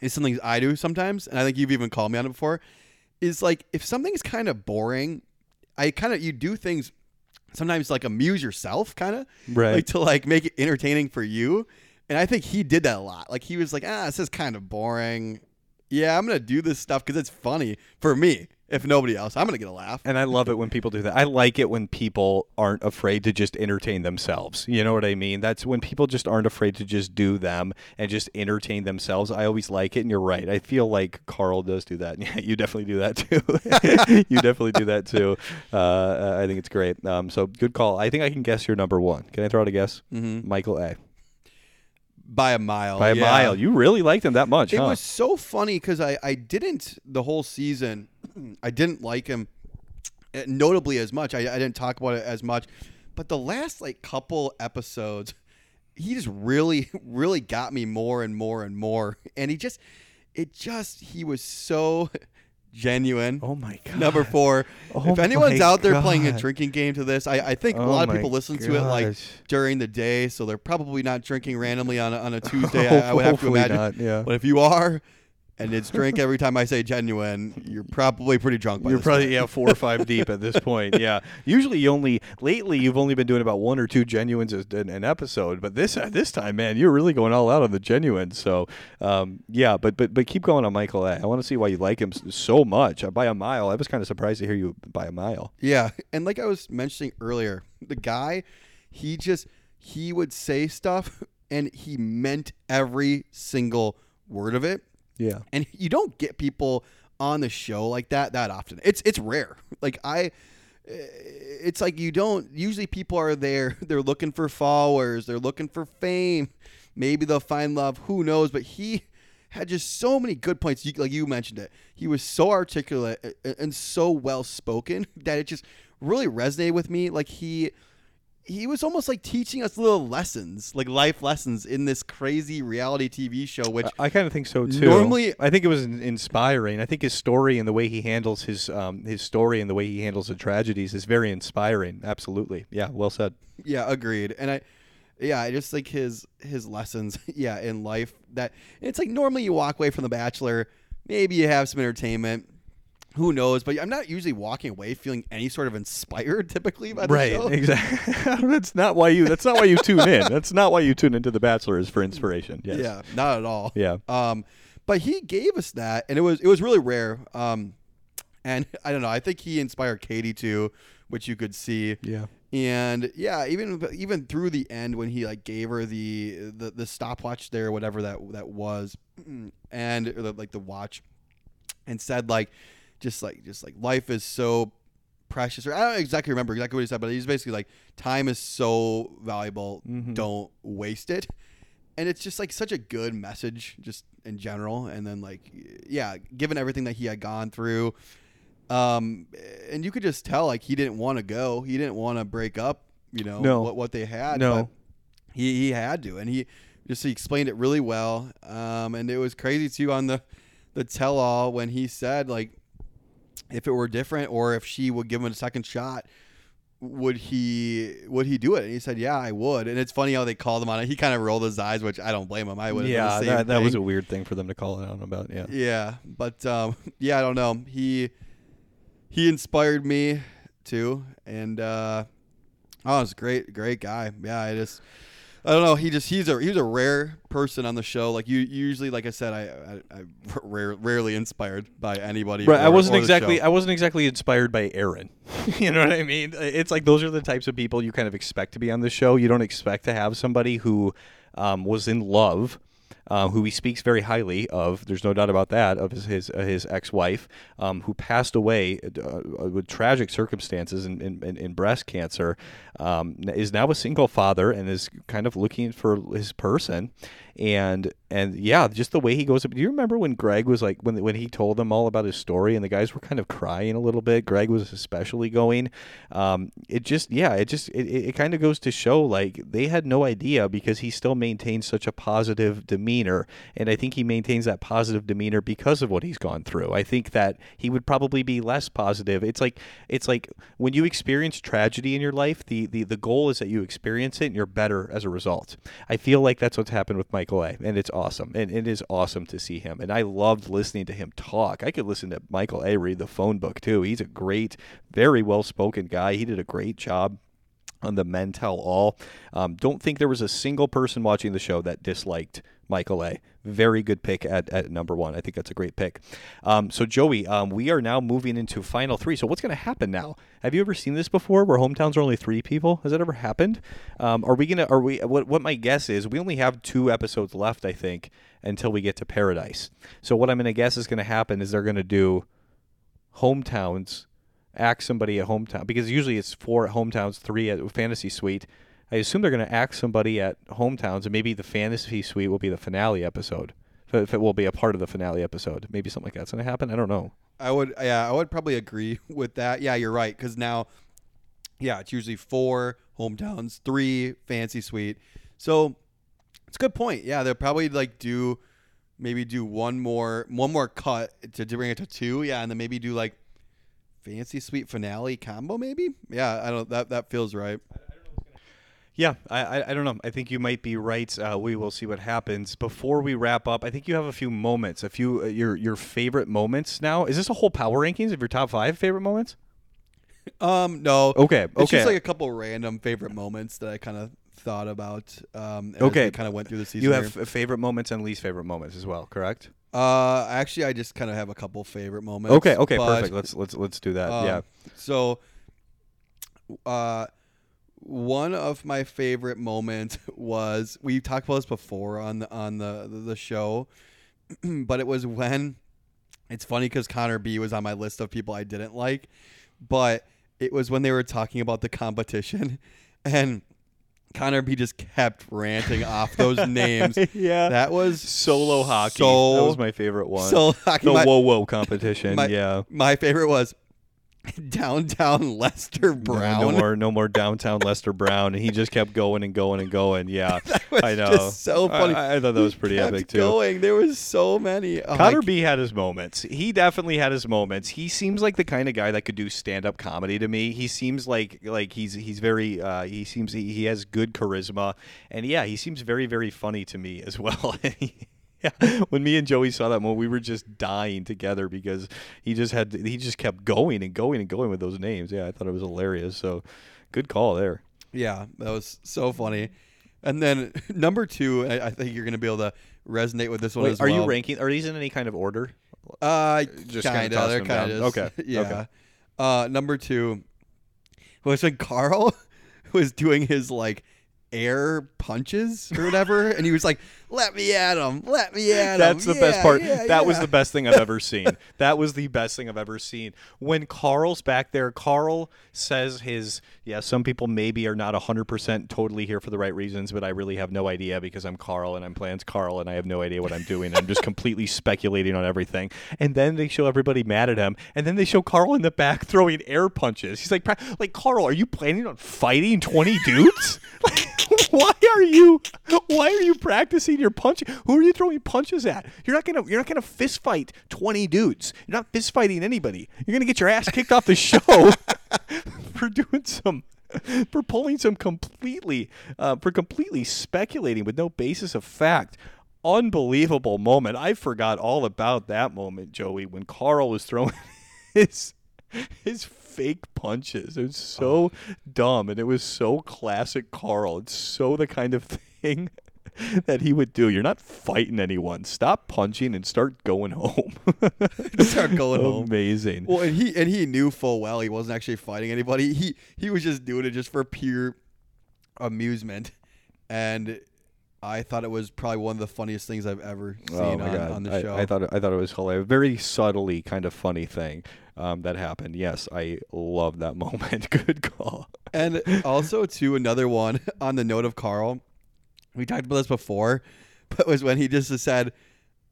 is something I do sometimes, and I think you've even called me on it before. Is like if something's kind of boring, I kind of you do things sometimes like amuse yourself, kind of Right. like to like make it entertaining for you. And I think he did that a lot. Like he was like, ah, this is kind of boring. Yeah, I'm gonna do this stuff because it's funny for me. If nobody else, I'm gonna get a laugh. And I love it when people do that. I like it when people aren't afraid to just entertain themselves. You know what I mean? That's when people just aren't afraid to just do them and just entertain themselves. I always like it. And you're right. I feel like Karl does do that. Yeah, you definitely do that too. you definitely do that too. Uh, I think it's great. Um, so good call. I think I can guess your number one. Can I throw out a guess? Mm-hmm. Michael A. By a mile. By a yeah. mile. You really liked him that much, It huh? was so funny because I, I didn't the whole season. I didn't like him uh, notably as much. I, I didn't talk about it as much, but the last like couple episodes, he just really really got me more and more and more. And he just it just he was so genuine. Oh my god. Number four. Oh if anyone's out there playing a drinking game to this, I, I think a Oh lot of people listen to it like during the day, so they're probably not drinking randomly on a, on a Tuesday. I, I would have to imagine. not, yeah. But if you are, and it's drink every time I say genuine, you're probably pretty drunk. By You're probably time. yeah four or five deep at this point. Yeah. Usually you only lately you've only been doing about one or two genuines an, an episode, but this this time, man, you're really going all out on the genuine. So um, yeah, but but but keep going on Michael A. I want to see why you like him so much uh, by a mile. I was kind of surprised to hear you by a mile. Yeah, and like I was mentioning earlier, the guy, he just he would say stuff and he meant every single word of it. Yeah. And you don't get people on the show like that that often. It's it's rare. Like I eh, it's like you don't usually people are there they're looking for followers, they're looking for fame. Maybe they'll find love, who knows, but he had just so many good points. Like you mentioned it, he was so articulate and so well spoken that it just really resonated with me. Like he, he was almost like teaching us little lessons, like life lessons in this crazy reality TV show. Which I kind of think so too. Normally- I think it was inspiring. I think his story and the way he handles his um, his story and the way he handles the tragedies is very inspiring. Absolutely. Yeah. Well said. Yeah, agreed. And I yeah, I just like his his lessons, yeah, in life that it's like normally you walk away from the bachelor, maybe you have some entertainment. Who knows? But I'm not usually walking away feeling any sort of inspired typically by the Right. show. Exactly. that's not why you. That's not why you tune in. That's not why you tune into The Bachelor is for inspiration. Yes. Yeah, not at all. Yeah. Um, but he gave us that, and it was it was really rare. Um, and I don't know. I think he inspired Katie too, which you could see. Yeah. And yeah, even even through the end when he like gave her the the, the stopwatch there, whatever that that was, and or the, like the watch, and said like, just like just like life is so precious. Or I don't exactly remember exactly what he said, but he's basically like, time is so valuable, don't waste it. And it's just like such a good message, just in general. And then like, yeah, given everything that he had gone through, um, and you could just tell like he didn't want to go. He didn't want to break up. You know No. what what they had. No. but he he had to, and he just he explained it really well. Um, and it was crazy too on the the tell all when he said like if it were different or if she would give him a second shot would he would he do it and he said yeah i would and it's funny how they called him on it he kind of rolled his eyes which i don't blame him i would Yeah. That, that was a weird thing for them to call it out about. Yeah. yeah but um yeah i don't know he he inspired me too and uh oh it's great great guy yeah i just I don't know. He just he's a he's a rare person on the show. Like you usually, like I said, I I, I rare, rarely inspired by anybody. Right, I wasn't exactly. I wasn't exactly inspired by Aaron. you know what I mean? It's like those are the types of people you kind of expect to be on the show. You don't expect to have somebody who um, was in love, uh, who he speaks very highly of. There's no doubt about that. Of his his, uh, his ex-wife, um, who passed away uh, with tragic circumstances in, in, in breast cancer, um, is now a single father and is kind of looking for his person. And and yeah, just the way he goes up. Do you remember when Greg was like when when he told them all about his story and the guys were kind of crying a little bit? Greg was especially going. Um, it just yeah, it just it, it, kind of goes to show like they had no idea because he still maintains such a positive demeanor, and I think he maintains that positive demeanor because of what he's gone through. I think that he would probably be less positive. It's like it's like when you experience tragedy in your life, the the the goal is that you experience it and you're better as a result. I feel like that's what's happened with Michael A. And it's awesome. And it is awesome to see him. And I loved listening to him talk. I could listen to Michael A. read the phone book too. He's a great, very well spoken guy. He did a great job on the Men Tell All. Um, don't think there was a single person watching the show that disliked Michael A. Very good pick at, at number one. I think that's a great pick. Um, so, Joey, um, we are now moving into final three. So, what's going to happen now? Have you ever seen this before where hometowns are only three people? Has that ever happened? Um, are we going to, are we, what, what my guess is, we only have two episodes left, I think, until we get to Paradise. So, what I'm going to guess is going to happen is they're going to do hometowns ask somebody at hometown because usually it's four at hometowns, three at fantasy suite. I assume they're going to ask somebody at hometowns, and maybe the fantasy suite will be the finale episode. If it will be a part of the finale episode, maybe something like that's going to happen. I don't know. I would, yeah, I would probably agree with that. Yeah, you're right. Because now, yeah, it's usually four hometowns, three fancy suite. So it's a good point. Yeah, they'll probably like do maybe do one more one more cut to, to bring it to two. Yeah, and then maybe do like fancy suite finale combo. Maybe. Yeah, I don't. That that feels right. Yeah, I, I I don't know. I think you might be right. Uh, we will see what happens. Before we wrap up, I think you have a few moments, a few uh, your your favorite moments. Now, is this a whole power rankings of your top five favorite moments? Um, no. Okay, It's okay. just like a couple random favorite moments that I kind of thought about. Um, Okay. kind of went through the season. You have f- favorite moments and least favorite moments as well, correct? Uh, actually, I just kind of have a couple favorite moments. Okay, okay, but, perfect. Let's let's let's do that. um, yeah. So, uh, one of my favorite moments was we talked about this before on the on the the show, but it was when it's funny because Connor B was on my list of people I didn't like, but it was when they were talking about the competition, and Connor B just kept ranting off those names. yeah. That was Solo hockey. So, that was my favorite one. so hockey. the my, whoa whoa competition. my- yeah. my favorite was downtown Lester Brown. No, more, no more downtown Lester Brown, and he just kept going and going and going. Yeah, I know. so funny. I, I thought that was pretty epic too. Going, there was so many. Oh, Connor I- B had his moments. He definitely had his moments. He seems like the kind of guy that could do stand up comedy to me. He seems like like he's he's very uh, he seems he, he has good charisma and yeah, he seems very very funny to me as well. yeah, when me and Joey saw that moment, we were just dying together because he just had he just kept going and going and going with those names. Yeah, I thought it was hilarious. So, good call there. Yeah, that was so funny. And then number two, I, I think you're going to be able to resonate with this one Wait, as are well. you ranking? Are these in any kind of order? Uh, Just kind of. They're kind of Okay, Yeah. okay. Uh, number two was when Karl was doing his like air punches or whatever, and he was like, "Let me at him, let me at him." That's the best part. yeah, that was the best thing I've ever seen. that was the best thing I've ever seen. When Karl's back there, Karl says his, yeah, some people maybe are not 100% totally here for the right reasons, but I really have no idea because I'm Karl and I'm playing Karl and I have no idea what I'm doing. I'm just completely speculating on everything. And then they show everybody mad at him. And then they show Karl in the back throwing air punches. He's like, like Karl, are you planning on fighting 20 dudes? Like, why are you why are you practicing your punch who are you throwing punches at? You're not gonna you're not gonna fist fight 20 dudes. You're not fist fighting anybody. You're gonna get your ass kicked off the show for doing some for pulling some completely uh, for completely speculating with no basis of fact. Unbelievable moment. I forgot all about that moment joey when karl was throwing his his fake punches. It was so dumb and it was so classic Karl. It's so the kind of thing that he would do. You're not fighting anyone. Stop punching and start going home. Start going home. Amazing. Well, and he and he knew full well he wasn't actually fighting anybody. He he was just doing it just for pure amusement, and I thought it was probably one of the funniest things I've ever seen Oh on, on the show. I thought it, I thought it was hilarious. Very subtly kind of funny thing um, that happened. Yes, I love that moment. Good call. and also too another one on the note of Karl. We talked about this before, but was when he just said,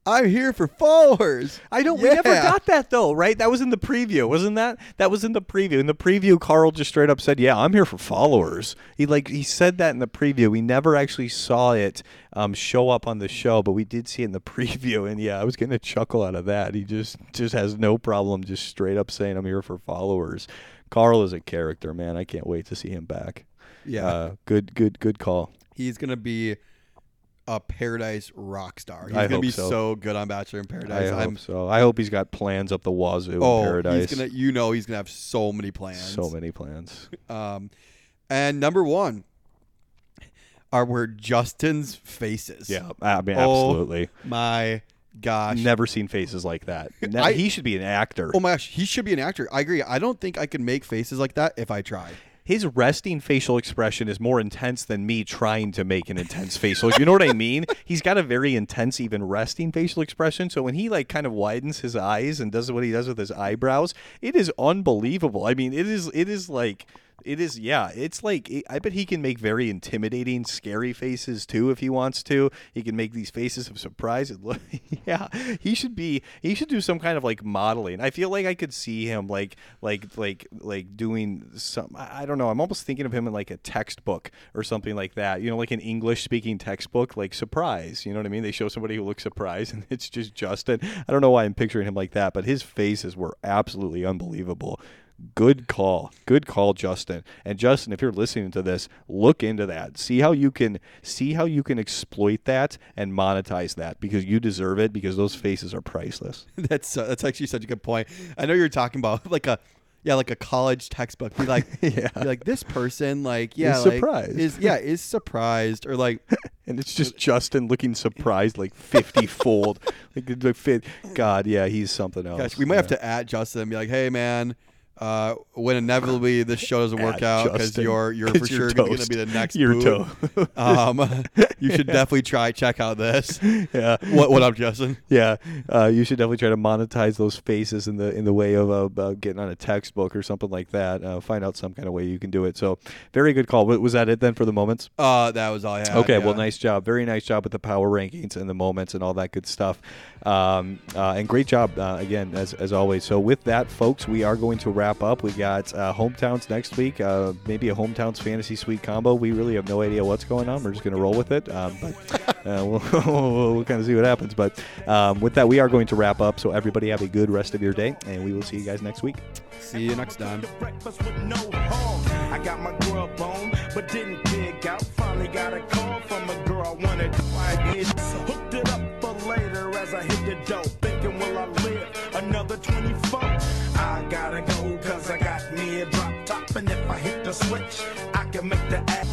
"I'm here for followers." I don't. We never got that though, right? That was in the preview, wasn't that? That was in the preview. In the preview, Karl just straight up said, "Yeah, I'm here for followers." He like he said that in the preview. We never actually saw it um, show up on the show, but we did see it in the preview. And yeah, I was getting a chuckle out of that. He just just has no problem just straight up saying, "I'm here for followers." Karl is a character, man. I can't wait to see him back. Yeah, Uh, good, good, good call. He's gonna be a paradise rock star. He's I gonna hope be so. good on Bachelor in Paradise. hope I'm so. I hope he's got plans up the wazoo oh, in paradise. he's gonna. You know, he's gonna have so many plans. so many plans. Um, and number one are were Justin's faces. Yeah, I mean, Oh, absolutely. My gosh. Never seen faces like that. Ne- I- he should be an actor. Oh my gosh, he should be an actor. I agree. I don't think I could make faces like that if I tried. His resting facial expression is more intense than me trying to make an intense facial. You know what I mean? He's got a very intense, even resting facial expression. So when he like kind of widens his eyes and does what he does with his eyebrows, it is unbelievable. I mean, it is it is like It is, yeah. It's like I bet he can make very intimidating, scary faces too if he wants to. He can make these faces of surprise. And look, yeah, he should be. He should do some kind of like modeling. I feel like I could see him like, like, like, like doing some. I I don't know. I'm almost thinking of him in like a textbook or something like that. You know, like an English speaking textbook, like surprise. You know what I mean? They show somebody who looks surprised, and it's just Justin. I don't know why I'm picturing him like that, but his faces were absolutely unbelievable. Good call. Good call, Justin. And Justin, if you're listening to this, look into that. See how you can see how you can exploit that and monetize that because you deserve it because those faces are priceless. That's uh, that's actually such a good point. I know you're talking about like a yeah, like a college textbook. Be like, Yeah. be like this person, like yeah, Is like, surprised. Is yeah, is surprised or like And it's just Justin looking surprised like 50 fold. Like, fit. God, yeah, he's something else. Gosh, we might Yeah. have to at Justin and be like, "Hey, man, uh, when inevitably this show doesn't work out because you're you're for you're sure going to be the next You're boo, toe. um, you should definitely try check out this. Yeah. What what up, Justin? Yeah, uh, you should definitely try to monetize those faces in the in the way of uh, getting on a textbook or something like that. Uh, find out some kind of way you can do it. So, very good call. Was that it then for the moments? Uh, that was all I had. Okay, well, nice job. Very nice job with the power rankings and the moments and all that good stuff. Um, uh, and great job uh, again, as, as always. So, with that, folks, we are going to wrap up. We got uh, hometowns next week, uh, maybe a hometowns fantasy suite combo. We really have no idea what's going on. We're just going to roll with it. Um, but uh, we'll, we'll, we'll kind of see what happens. But um, with that, we are going to wrap up. So, everybody have a good rest of your day, and we will see you guys next week. See you next time. breakfast with no harm. I got my grub on, but didn't dig out. Finally got a call from a girl I wanted to find it. Hooked it up for later as I hit the dope. Thinking, will I live another 24? I gotta go, the switch, I can make the ass.